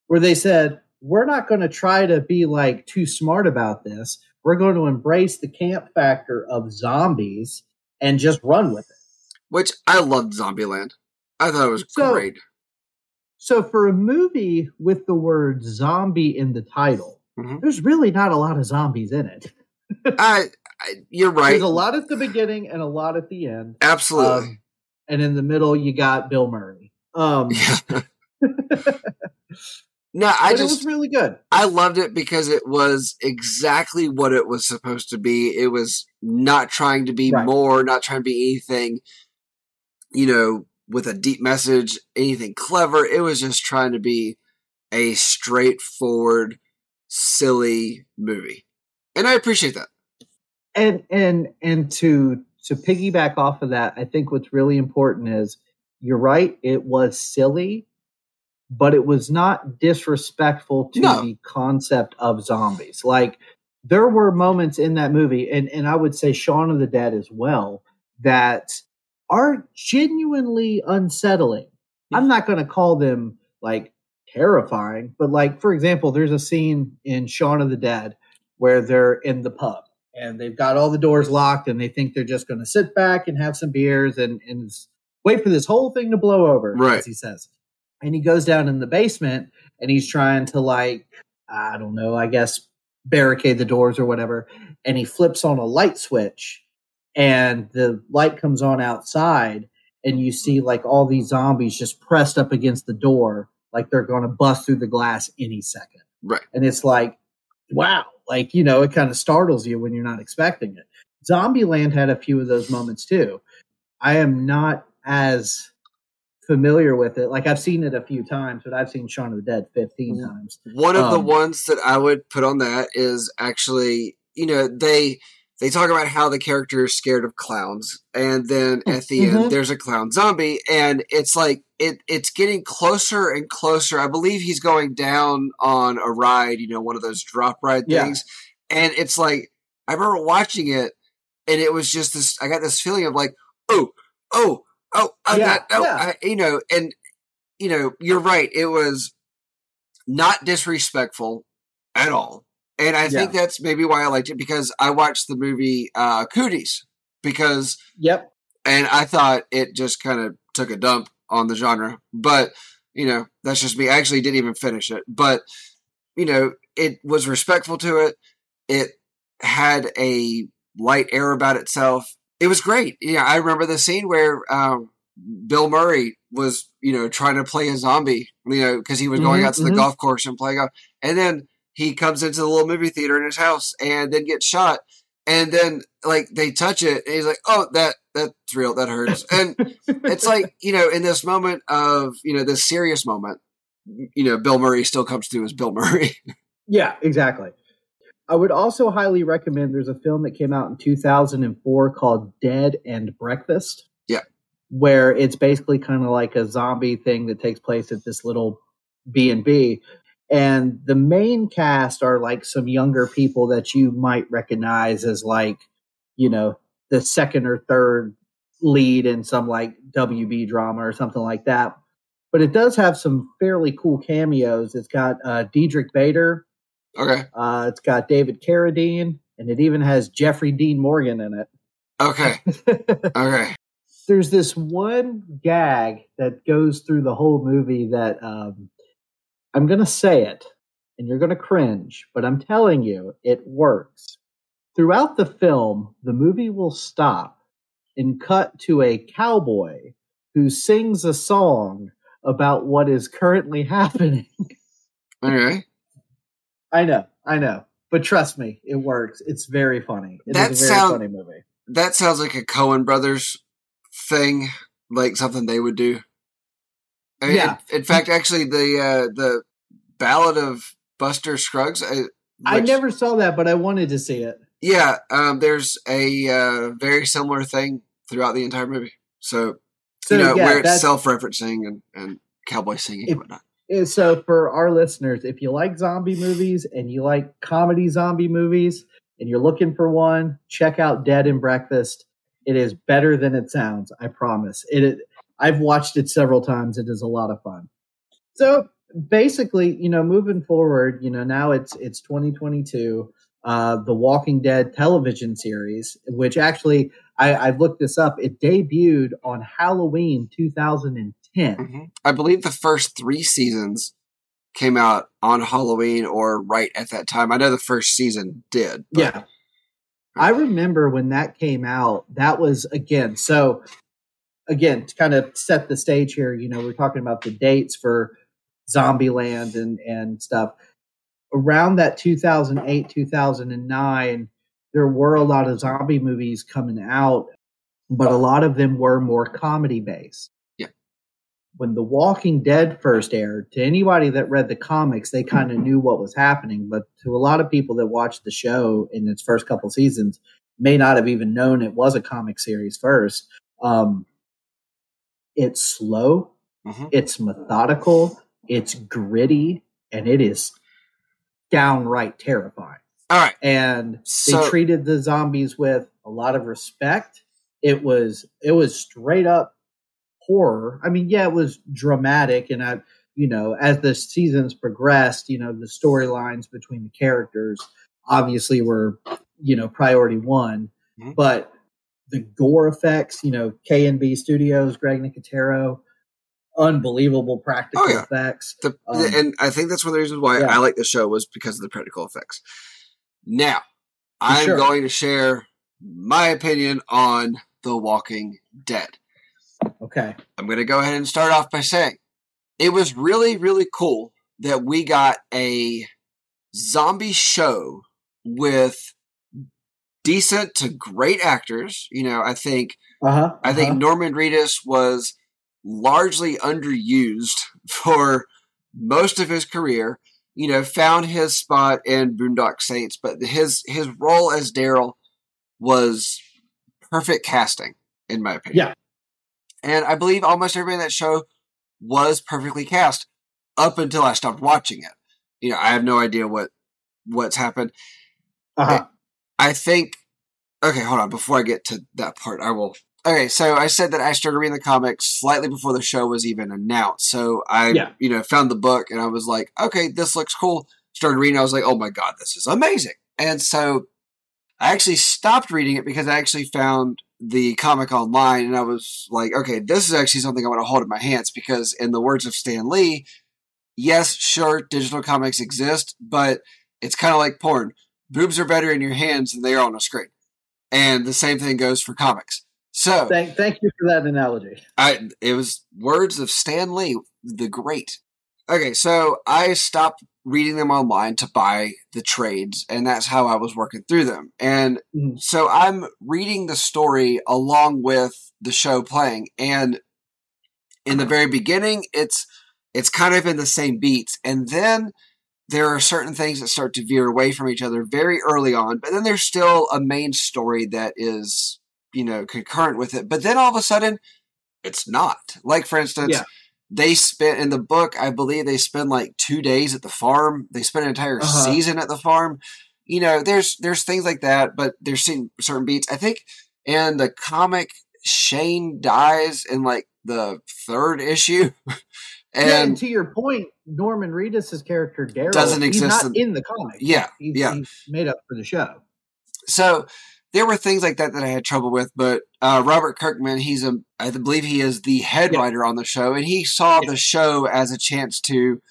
where they said we're not going to try to be like too smart about this. We're going to embrace the camp factor of zombies and just run with it. Which I loved Zombieland. I thought it was So- great. So for a movie with the word zombie in the title, Mhm. there's really not a lot of zombies in it. I, I, you're right. There's a lot at the beginning and a lot at the end. Absolutely. Um, and in the middle you got Bill Murray. Um yeah. No, I but it just was really good. I loved it because it was exactly what it was supposed to be. It was not trying to be Right. more, not trying to be anything, you know, with a deep message, anything clever. It was just trying to be a straightforward, silly movie. And I appreciate that. And and and to to piggyback off of that, I think what's really important is you're right, it was silly, but it was not disrespectful to No. the concept of zombies. Like there were moments in that movie, and, and I would say Shaun of the Dead as well, that are genuinely unsettling. I'm not going to call them like terrifying, but like, for example, there's a scene in Shaun of the Dead where they're in the pub and they've got all the doors locked and they think they're just going to sit back and have some beers and, and wait for this whole thing to blow over, Right. as he says. And he goes down in the basement and he's trying to like, I don't know, I guess barricade the doors or whatever. And he flips on a light switch and the light comes on outside and you see like all these zombies just pressed up against the door like they're going to bust through the glass any second Right. and it's like wow like you know it kind of startles you when you're not expecting it zombieland had a few of those moments too i am not as familiar with it like i've seen it a few times but i've seen shaun of the dead 15 Mhm. times One of the Um, ones that I would put on that is actually, you know, they they talk about how the character is scared of clowns, and then at the Mhm. end there's a clown zombie, and it's like it it's getting closer and closer. I believe he's going down on a ride, you know, one of those drop ride Yeah. things, and it's like I remember watching it, and it was just this. I got this feeling of like, oh, oh, oh, Yeah, oh, yeah. I, you know, and you know, you're right. It was not disrespectful at all. And I think that's maybe why I liked it because I watched the movie uh Cooties because yep and I thought it just kind of took a dump on the genre. But, you know, that's just me. I actually didn't even finish it. But, you know, it was respectful to it. It had a light air about itself. It was great. Yeah, I remember the scene where um, Bill Murray was, you know, trying to play a zombie, you know, because he was going Mhm, out to the mhm. golf course and playing golf. And then he comes into the little movie theater in his house and then gets shot. And then, like, they touch it and he's like, oh, that that's real. That hurts. And it's like, you know, in this moment of, you know, this serious moment, you know, Bill Murray still comes through as Bill Murray. Yeah, exactly. I would also highly recommend there's a film that came out in 2004 called Dead and Breakfast. Yeah. Where it's basically kind of like a zombie thing that takes place at this little B&B and the main cast are like some younger people that you might recognize as like, you know, the second or third lead in some like WB drama or something like that. But it does have some fairly cool cameos. It's got uh, Diedrich Bader, okay. uh, it's got David Carradine, and it even has Jeffrey Dean Morgan in it. Okay. Okay. There's this one gag that goes through the whole movie that um, I'm going to say it, and you're going to cringe, but I'm telling you, it works. Throughout the film, the movie will stop and cut to a cowboy who sings a song about what is currently happening. Anyway, I know, I know, but trust me, it works. It's very funny. It is That a very sound- funny movie. that sounds like a Coen Brothers thing, like something they would do. I mean, Yeah. In, in fact, actually, the uh, the Ballad of Buster Scruggs. Uh, I which- never saw that, but I wanted to see it. Yeah, um, there's a uh, very similar thing throughout the entire movie. So, So you know, yeah, where it's self-referencing and, and cowboy singing If- and whatnot. So for our listeners, if you like zombie movies and you like comedy zombie movies and you're looking for one, check out Dead and Breakfast. It is better than it sounds. I promise. It. is- I've watched it several times. It is a lot of fun. So basically, you know, moving forward, you know, now it's it's 2022. Uh, the Walking Dead television series, which actually I, I looked this up, it debuted on Halloween 2010. Mhm. I believe the first three seasons came out on Halloween or right at that time. I know the first season did. but- Yeah. I remember when that came out, that was again, so again, to kind of set the stage here, you know, we're talking about the dates for Zombieland and, and stuff. Around that 2008, 2009, there were a lot of zombie movies coming out, but a lot of them were more comedy based. When The Walking Dead first aired, to anybody that read the comics, they kind of knew what was happening. But to a lot of people that watched the show in its first couple seasons, may not have even known it was a comic series first. Um, it's slow, Mhm. it's methodical, it's gritty, and it is downright terrifying All right. and So- they treated the zombies with a lot of respect. It was it was straight up horror. I mean, yeah, it was dramatic, and I, you know, as the seasons progressed, you know, the storylines between the characters obviously were, you know, priority one. Mhm. But the gore effects, you know, K and B Studios, Greg Nicotero, unbelievable practical Oh, yeah. effects. The, Um, and I think that's one of the reasons why yeah. I like the show was because of the practical effects. Now, I'm sure. going to share my opinion on The Walking Dead. Okay. I'm going to go ahead and start off by saying it was really, really cool that we got a zombie show with decent to great actors. You know, I think Uh huh. I think Norman Reedus was largely underused for most of his career. You know, found his spot in Boondock Saints, but his his role as Daryl was perfect casting, in my opinion. Yeah. And I believe almost everybody in that show was perfectly cast up until I stopped watching it. You know, I have no idea what what's happened. Uh huh. I think. Okay, hold on. Before I get to that part, I will. Okay, so I said that I started reading the comics slightly before the show was even announced. So I, Yeah. you know, found the book and I was like, okay, this looks cool. Started reading. I was like, oh my god, this is amazing. And so I actually stopped reading it because I actually found the comic online and I was like, okay, this is actually something I want to hold in my hands because, in the words of Stan Lee, yes, sure, digital comics exist, but it's kind of like porn. Boobs are better in your hands than they are on a screen. And the same thing goes for comics. So Thank, thank you for that analogy. I it was words of Stan Lee, the great. Okay, so I stopped reading them online to buy the trades, and that's how I was working through them. And Mhm. so I'm reading the story along with the show playing, and in the very beginning, it's it's kind of in the same beats, and then there are certain things that start to veer away from each other very early on, but then there's still a main story that is you know concurrent with it. But then all of a sudden, it's not. Like for instance, Yeah. They spent in the book, I believe they spend like two days at the farm. They spend an entire Uh-huh. season at the farm. You know, there's there's things like that, but there's certain certain beats. I think in the comic, Shane dies in like the third issue, yeah, and and to your point, Norman Reedus' character Daryl Doesn't he's exist not in- in, the comic. yeah, he's, yeah. he's made up for the show. so there were things like that that I had trouble with. But uh, Robert Kirkman, he's a I believe he is the head Yeah. writer on the show, and he saw Yeah. the show as a chance to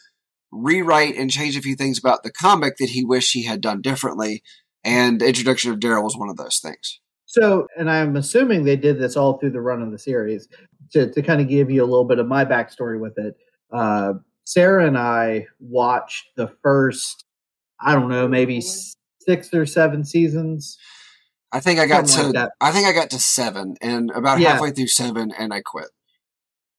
rewrite and change a few things about the comic that he wished he had done differently. And the introduction of Daryl was one of those things. So, and I'm assuming they did this all through the run of the series. to to kind of give you a little bit of my backstory with it. Uh, Sarah and I watched the first, I don't know, maybe six or seven seasons. I think I got Something to like. I think I got to seven, and about Yeah. halfway through seven, and I quit.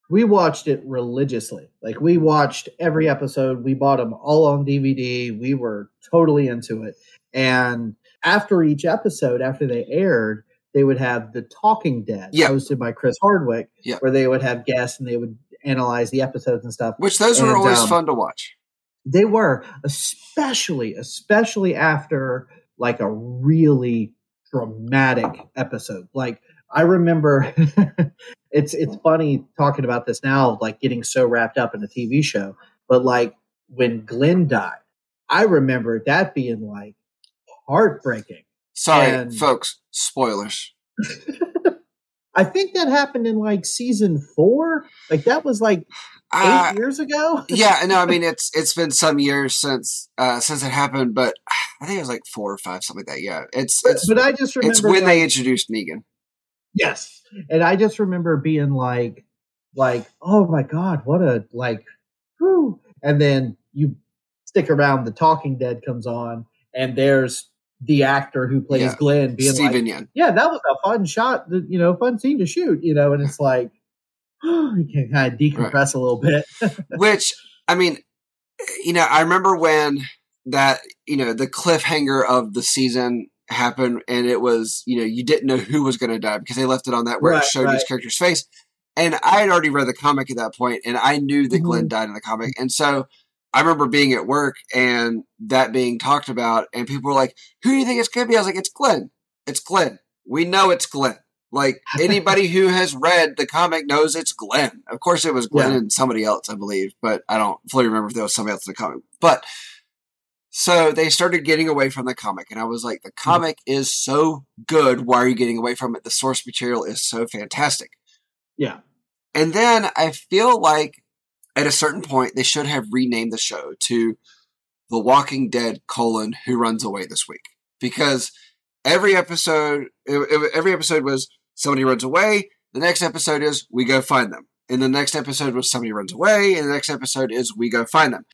We watched it religiously. Like we watched every episode. We bought them all on DVD. We were totally into it. And after each episode, after they aired, they would have the Talking Dead, Yeah. hosted by Chris Hardwick, Yeah. where they would have guests and they would analyze the episodes and stuff. Which those were And, always um, fun to watch. They were, especially, especially after like a really dramatic episode. Like I remember it's it's funny talking about this now, like getting so wrapped up in a TV show. But like when Glenn died, I remember that being like heartbreaking. Sorry, and- folks. Spoilers. I think that happened in like season four. Like that was like eight Uh, years ago. yeah, no, I mean it's it's been some years since uh since it happened, but I think it was like four or five, something like that. Yeah, it's But, it's but I just remember it's when like, they introduced Negan. Yes. And I just remember being like, like, oh my God, what a like whew. and then you stick around, the talking dead comes on, and there's the actor who plays Yeah. Glenn being Steven like, Yeun. Yeah, that was a fun shot, you know, fun scene to shoot, you know, and it's like you can kind of decompress a little bit. Which I mean, you know, I remember when that you know the cliffhanger of the season happened, and it was you know you didn't know who was going to die because they left it on that where Right, it showed right. each character's face, and I had already read the comic at that point, and I knew that Glenn Mhm. died in the comic, and so. I remember being at work and that being talked about, and people were like, "Who do you think it's going to be?" I was like, "It's Glenn. It's Glenn. We know it's Glenn. Like anybody who has read the comic knows it's Glenn. Of course, it was Glenn Yeah. and somebody else, I believe, but I don't fully remember if there was somebody else in the comic. But so they started getting away from the comic, and I was like, the mm-hmm. comic is so good. Why are you getting away from it? The source material is so fantastic. yeah. And then I feel like at a certain point they should have renamed the show to The Walking Dead: colon Who Runs Away This Week because every episode every episode was somebody runs away. The next episode is we go find them. And the next episode was somebody runs away. And the next episode is we go find them.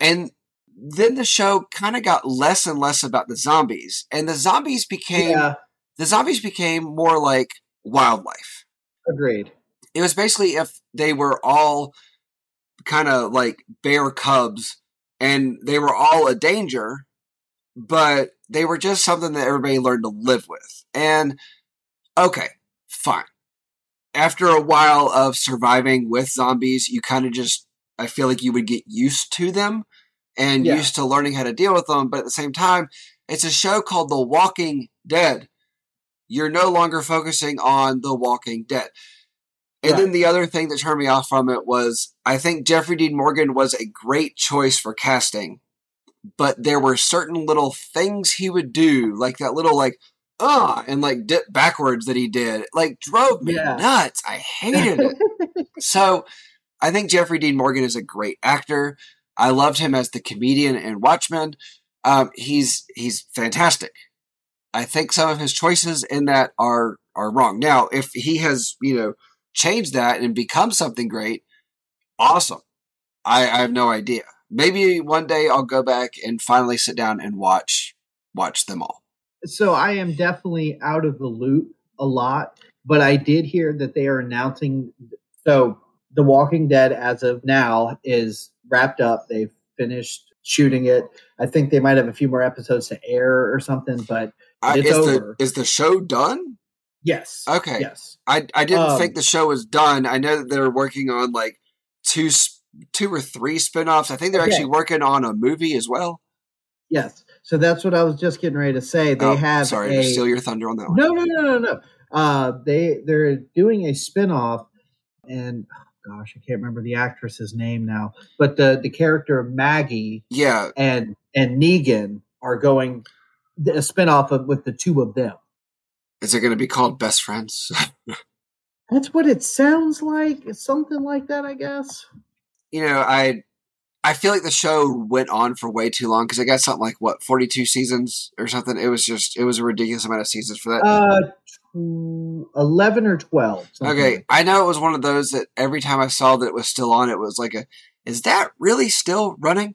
And then the show kind of got less and less about the zombies, and the zombies became Yeah. the zombies became more like wildlife Agreed. it was basically if they were all kind of like bear cubs and they were all a danger, but they were just something that everybody learned to live with. And okay, fine. After a while of surviving with zombies, you kind of just, I feel like you would get used to them and Yeah. used to learning how to deal with them. But at the same time, it's a show called The Walking Dead. You're no longer focusing on The Walking Dead. And then the other thing that turned me off from it was I think Jeffrey Dean Morgan was a great choice for casting, but there were certain little things he would do, like that little like ah and like dip backwards that he did, like drove me Yeah. nuts. I hated it. so I think Jeffrey Dean Morgan is a great actor. I loved him as the comedian in Watchmen. Um, he's he's fantastic. I think some of his choices in that are are wrong. Now, if he has you know changed that and become something great, awesome. I, I have no idea. Maybe one day I'll go back and finally sit down and watch watch them all. So I am definitely out of the loop a lot, but I did hear that they are announcing. So, The Walking Dead, as of now, is wrapped up. They've finished shooting it. I think they might have a few more episodes to air or something, but Uh, It's is over. the is the show done? yes. Okay. Yes. I I didn't Um, think the show was done. I know that they're working on like two two or three spin-offs. I think they're Okay. actually working on a movie as well. Yes. So that's what I was just getting ready to say. They Oh, have sorry a, to steal your thunder on that one. No, no, no, no, no. Uh, they they're doing a spin-off and oh gosh, I can't remember the actress's name now, but the the character of Maggie Yeah, and and Negan are going a spin-off of with the two of them. is it going to be called Best Friends? That's what it sounds like. It's something like that, I guess. you know, I I feel like the show went on for way too long because it got something like what forty two seasons or something. It was just it was a ridiculous amount of seasons for that. Uh tw- eleven or twelve. Okay, like I know it was one of those that every time I saw that it was still on, it was like a, is that really still running?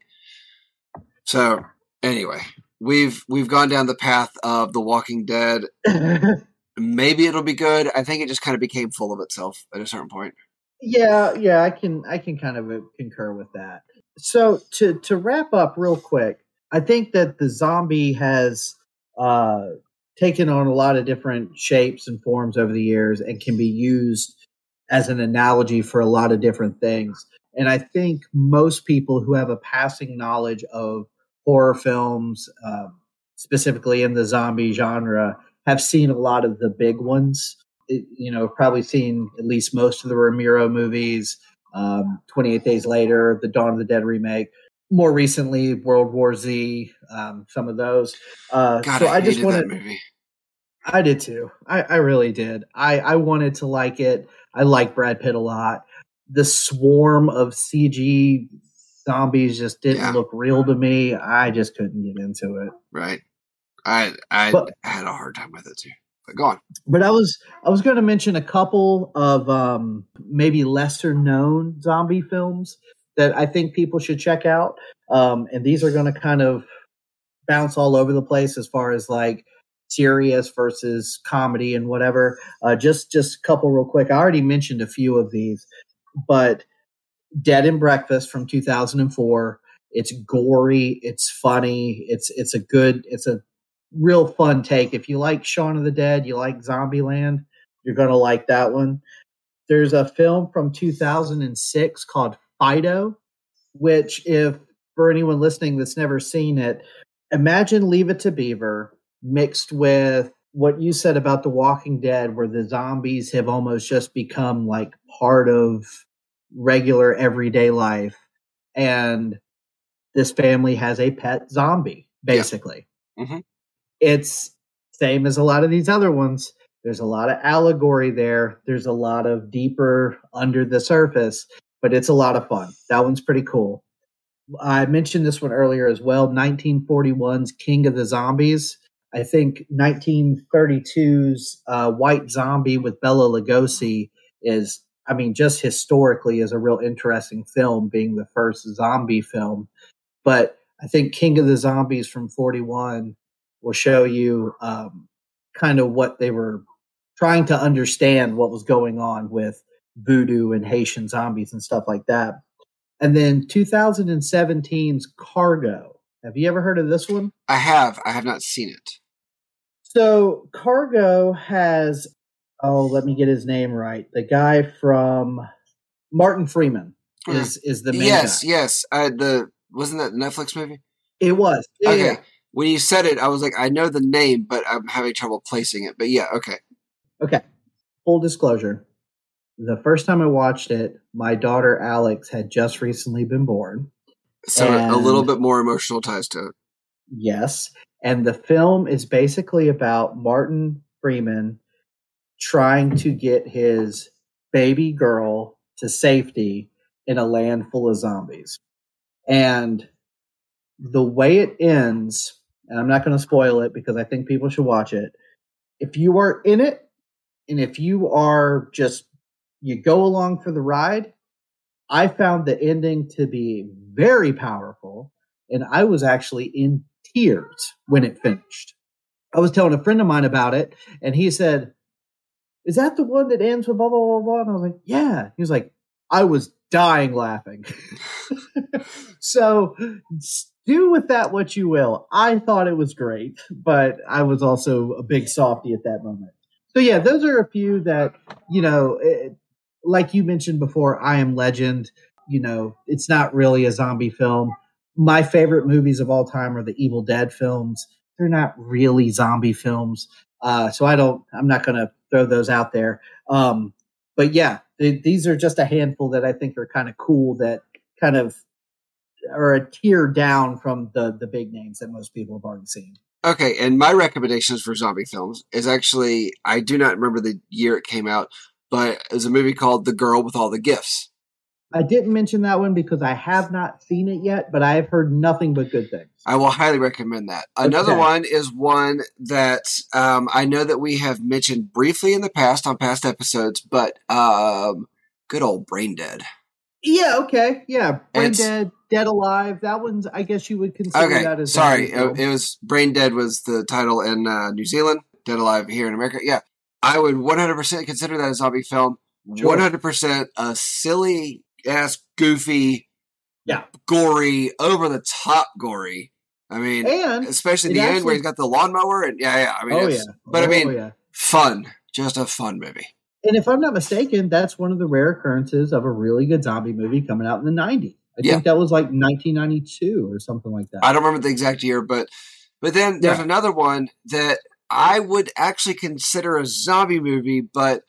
So anyway, we've we've gone down the path of The Walking Dead. Maybe it'll be good. I think it just kind of became full of itself at a certain point. Yeah, yeah, I can I can kind of uh, concur with that. So to to wrap up real quick, I think that the zombie has uh taken on a lot of different shapes and forms over the years and can be used as an analogy for a lot of different things. And I think most people who have a passing knowledge of horror films, um, specifically in the zombie genre, have seen a lot of the big ones it- you know, probably seen at least most of the Romero movies, um, 28 Days Later, the Dawn of the Dead remake, more recently, World War Z, um, some of those. Uh, God, so I, I just wanted, that movie. I did too. I, I really did. I, I wanted to like it. I like Brad Pitt a lot. The swarm of CG zombies just didn't Yeah. look real to me. I just couldn't get into it. Right. I I But- had a hard time with it too. Go on. but I was I was going to mention a couple of um, maybe lesser known zombie films that I think people should check out, um, and these are going to kind of bounce all over the place as far as like serious versus comedy and whatever. Uh, just just a couple real quick. I already mentioned a few of these, but Dead and Breakfast from 2004. It's gory. It's funny. It's it's a good. It's a real fun take. If you like Shaun of the Dead, you like Zombieland, you're going to like that one. There's a film from 2006 called Fido, which, if for anyone listening that's never seen it, imagine Leave It to Beaver mixed with what you said about The Walking Dead, where the zombies have almost just become like part of regular everyday life. And this family has a pet zombie, basically. Mhm. It's same as a lot of these other ones. There's a lot of allegory there. There's a lot of deeper under the surface, but it's a lot of fun. That one's pretty cool. I mentioned this one earlier as well 1941's King of the Zombies. I think 1932's uh, White Zombie with Bela Lugosi is, I mean, just historically is a real interesting film, being the first zombie film. But I think King of the Zombies from 41 will show you um, kind of what they were trying to understand what was going on with voodoo and Haitian zombies and stuff like that. And then 2017's Cargo. Have you ever heard of this one? I have. I have not seen it. So Cargo has oh, let me get his name right. The guy from Martin Freeman is is the main yes, guy. yes. I the wasn't that Netflix movie? It was. Yeah, okay. yeah. When you said it, I was like, I know the name, but I'm having trouble placing it. But yeah, okay. Okay. Full disclosure. The first time I watched it, my daughter Alex had just recently been born. So a little bit more emotional ties to it. Yes. And the film is basically about Martin Freeman trying to get his baby girl to safety in a land full of zombies. And the way it ends, and I'm not going to spoil it because I think people should watch it. If you are in it and if you are just, you go along for the ride, I found the ending to be very powerful. And I was actually in tears when it finished. I was telling a friend of mine about it, and he said, Is that the one that ends with blah, blah, blah, blah? And I was like, Yeah. He was like, I was dying laughing. so do with that what you will. I thought it was great, but I was also a big softy at that moment. So, yeah, those are a few that, you know, it, like you mentioned before, I Am Legend, you know, it's not really a zombie film. My favorite movies of all time are the Evil Dead films. They're not really zombie films. Uh, so I don't, I'm not going to throw those out there. Um, but yeah, th- these are just a handful that I think are kind of cool that kind of are a tier down from the, the big names that most people have already seen. Okay, and my recommendations for zombie films is actually I do not remember the year it came out, but it was a movie called The Girl with All the Gifts. I didn't mention that one because I have not seen it yet, but I have heard nothing but good things. I will highly recommend that. Another Okay. one is one that um, I know that we have mentioned briefly in the past on past episodes, but um, good old Brain Dead. Yeah, okay. Yeah. Brain It's- Dead, Dead Alive. That one's, I guess you would consider that as. sorry, zombie it, it was Brain Dead was the title in uh, New Zealand, Dead Alive here in America. Yeah, I would 100% consider that a zombie film. Sure. 100% a silly ass, goofy, Yeah. gory, over the top gory. I mean, and especially the end where he's got the lawnmower and yeah, yeah. I mean, oh yeah, but I Oh, mean, yeah. fun, just a fun movie. And if I'm not mistaken, that's one of the rare occurrences of a really good zombie movie coming out in the 90s. I Yeah. think that was like 1992 or something like that. I don't remember the exact year, but but then there's Yeah. another one that I would actually consider a zombie movie, but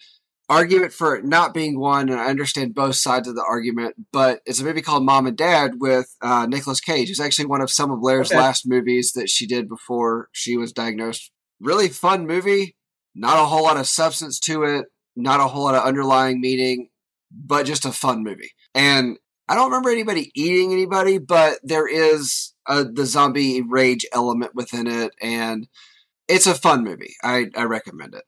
argument for it not being one, and I understand both sides of the argument, but it's a movie called Mom and Dad with uh, Nicolas Cage. It's actually one of some of Blair's Okay. last movies that she did before she was diagnosed. Really fun movie, not a whole lot of substance to it, not a whole lot of underlying meaning, but just a fun movie. And I don't remember anybody eating anybody, but there is a, the zombie rage element within it, and it's a fun movie. I, I recommend it.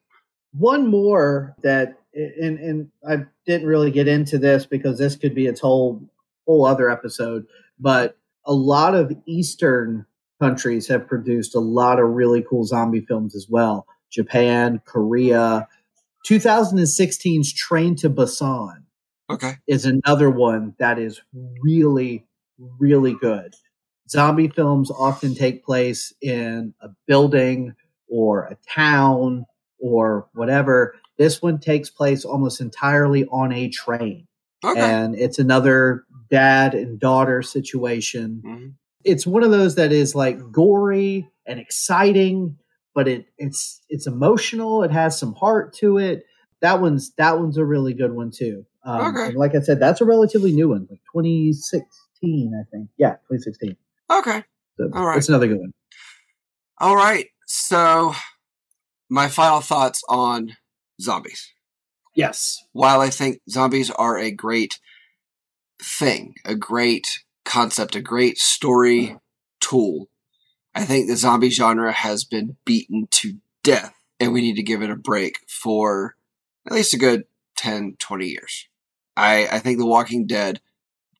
One more that, and and I didn't really get into this because this could be its whole whole other episode, but a lot of Eastern countries have produced a lot of really cool zombie films as well. Japan, Korea. 2016's Train to Busan Okay. is another one that is really, really good. Zombie films often take place in a building or a town or whatever. This one takes place almost entirely on a train. Okay. And it's another dad and daughter situation. Mhm. It's one of those that is like gory and exciting, but it it's it's emotional. It has some heart to it. That one's that one's a really good one too. Um, Okay. like I said, that's a relatively new one, like 2016, I think. Yeah, 2016. Okay. So All right. It's another good one. All right. So, my final thoughts on zombies. Yes. While I think zombies are a great thing, a great concept, a great story tool, I think the zombie genre has been beaten to death, and we need to give it a break for at least a good 10, 20 years. I, I think The Walking Dead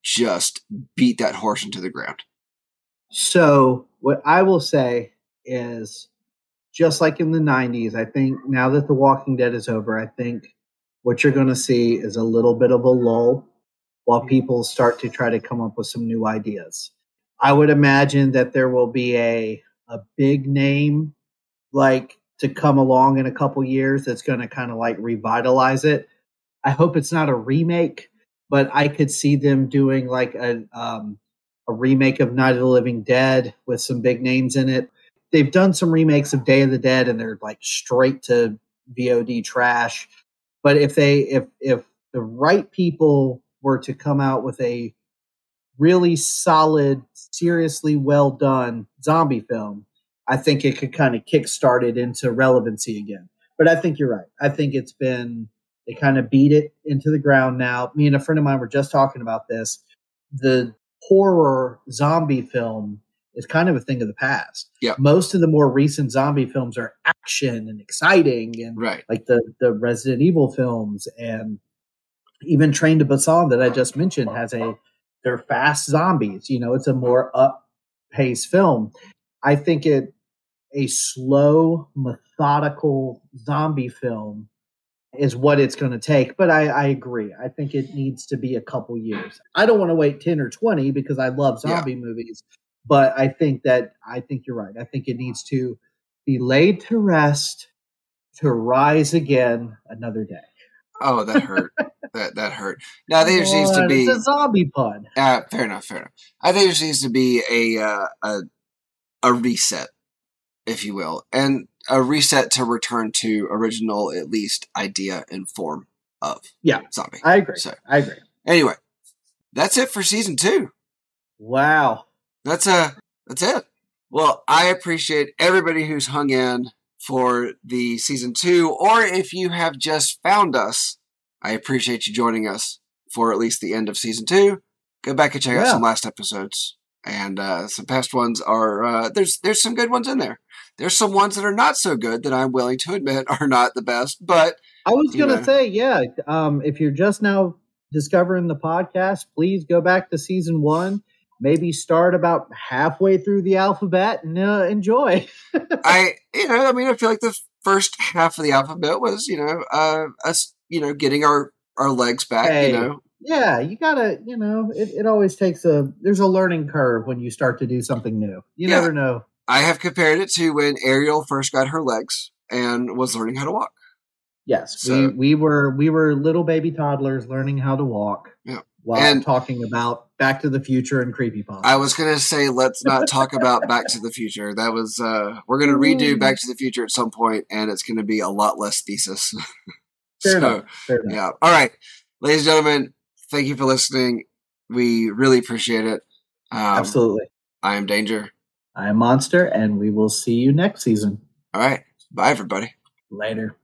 just beat that horse into the ground. So what I will say is just like in the 90s, I think now that The Walking Dead is over, I think what you're going to see is a little bit of a lull while mm-hmm. people start to try to come up with some new ideas. I would imagine that there will be a a big name like to come along in a couple years that's going to kind of like revitalize it. I hope it's not a remake, but I could see them doing like a um, a remake of Night of the Living Dead with some big names in it. They've done some remakes of Day of the Dead and they're like straight to VOD trash. But if they if if the right people were to come out with a really solid, seriously well done zombie film, I think it could kind of kickstart it into relevancy again. But I think you're right. I think it's been they kind of beat it into the ground now. Me and a friend of mine were just talking about this. The horror zombie film is kind of a thing of the past. Yeah. Most of the more recent zombie films are action and exciting and Right. like the the Resident Evil films and even Train to Busan that I just mentioned has a they're fast zombies. You know, it's a more up paced film. I think it a slow, methodical zombie film is what it's going to take. But I, I agree. I think it needs to be a couple years. I don't want to wait ten or twenty because I love Yeah. zombie movies. But I think that I think you're right. I think it needs to be laid to rest to rise again another day. Oh, that hurt. that that hurt. Now there just needs to be It's a zombie pun. uh, fair enough, fair enough. I think there just needs to be a uh, a a reset, if you will, and a reset to return to original at least idea and form of Yeah. zombie. I agree. So I agree. anyway, that's it for season two. Wow. That's a that's it. Well, I appreciate everybody who's hung in for the season two, or if you have just found us, I appreciate you joining us for at least the end of season two, go back and check out some last episodes. And uh, some past ones are uh, there's there's some good ones in there. There's some ones that are not so good that I'm willing to admit are not the best, but I was going to know. say, yeah. Um, if you're just now discovering the podcast, please go back to season one. Maybe start about halfway through the alphabet and uh, enjoy. I, you know, I mean, I feel like the first half of the alphabet was, you know, uh, us, you know, getting our our legs back. Hey. You know, Yeah, you gotta, you know, it, it always takes a. There's a learning curve when you start to do something new. You Yeah. never know. I have compared it to when Ariel first got her legs and was learning how to walk. Yes, So- we we were we were little baby toddlers learning how to walk. Yeah. While And- talking about Back to the Future and creepypasta. I was gonna say let's not talk about Back to the Future. That was uh we're gonna redo Back to the Future at some point, and it's gonna be a lot less thesis. Fair so enough. Fair enough. yeah, all right, ladies and gentlemen, thank you for listening. We really appreciate it. Um, Absolutely. I am Danger. I'm Monster, and we will see you next season. All right, bye everybody. Later.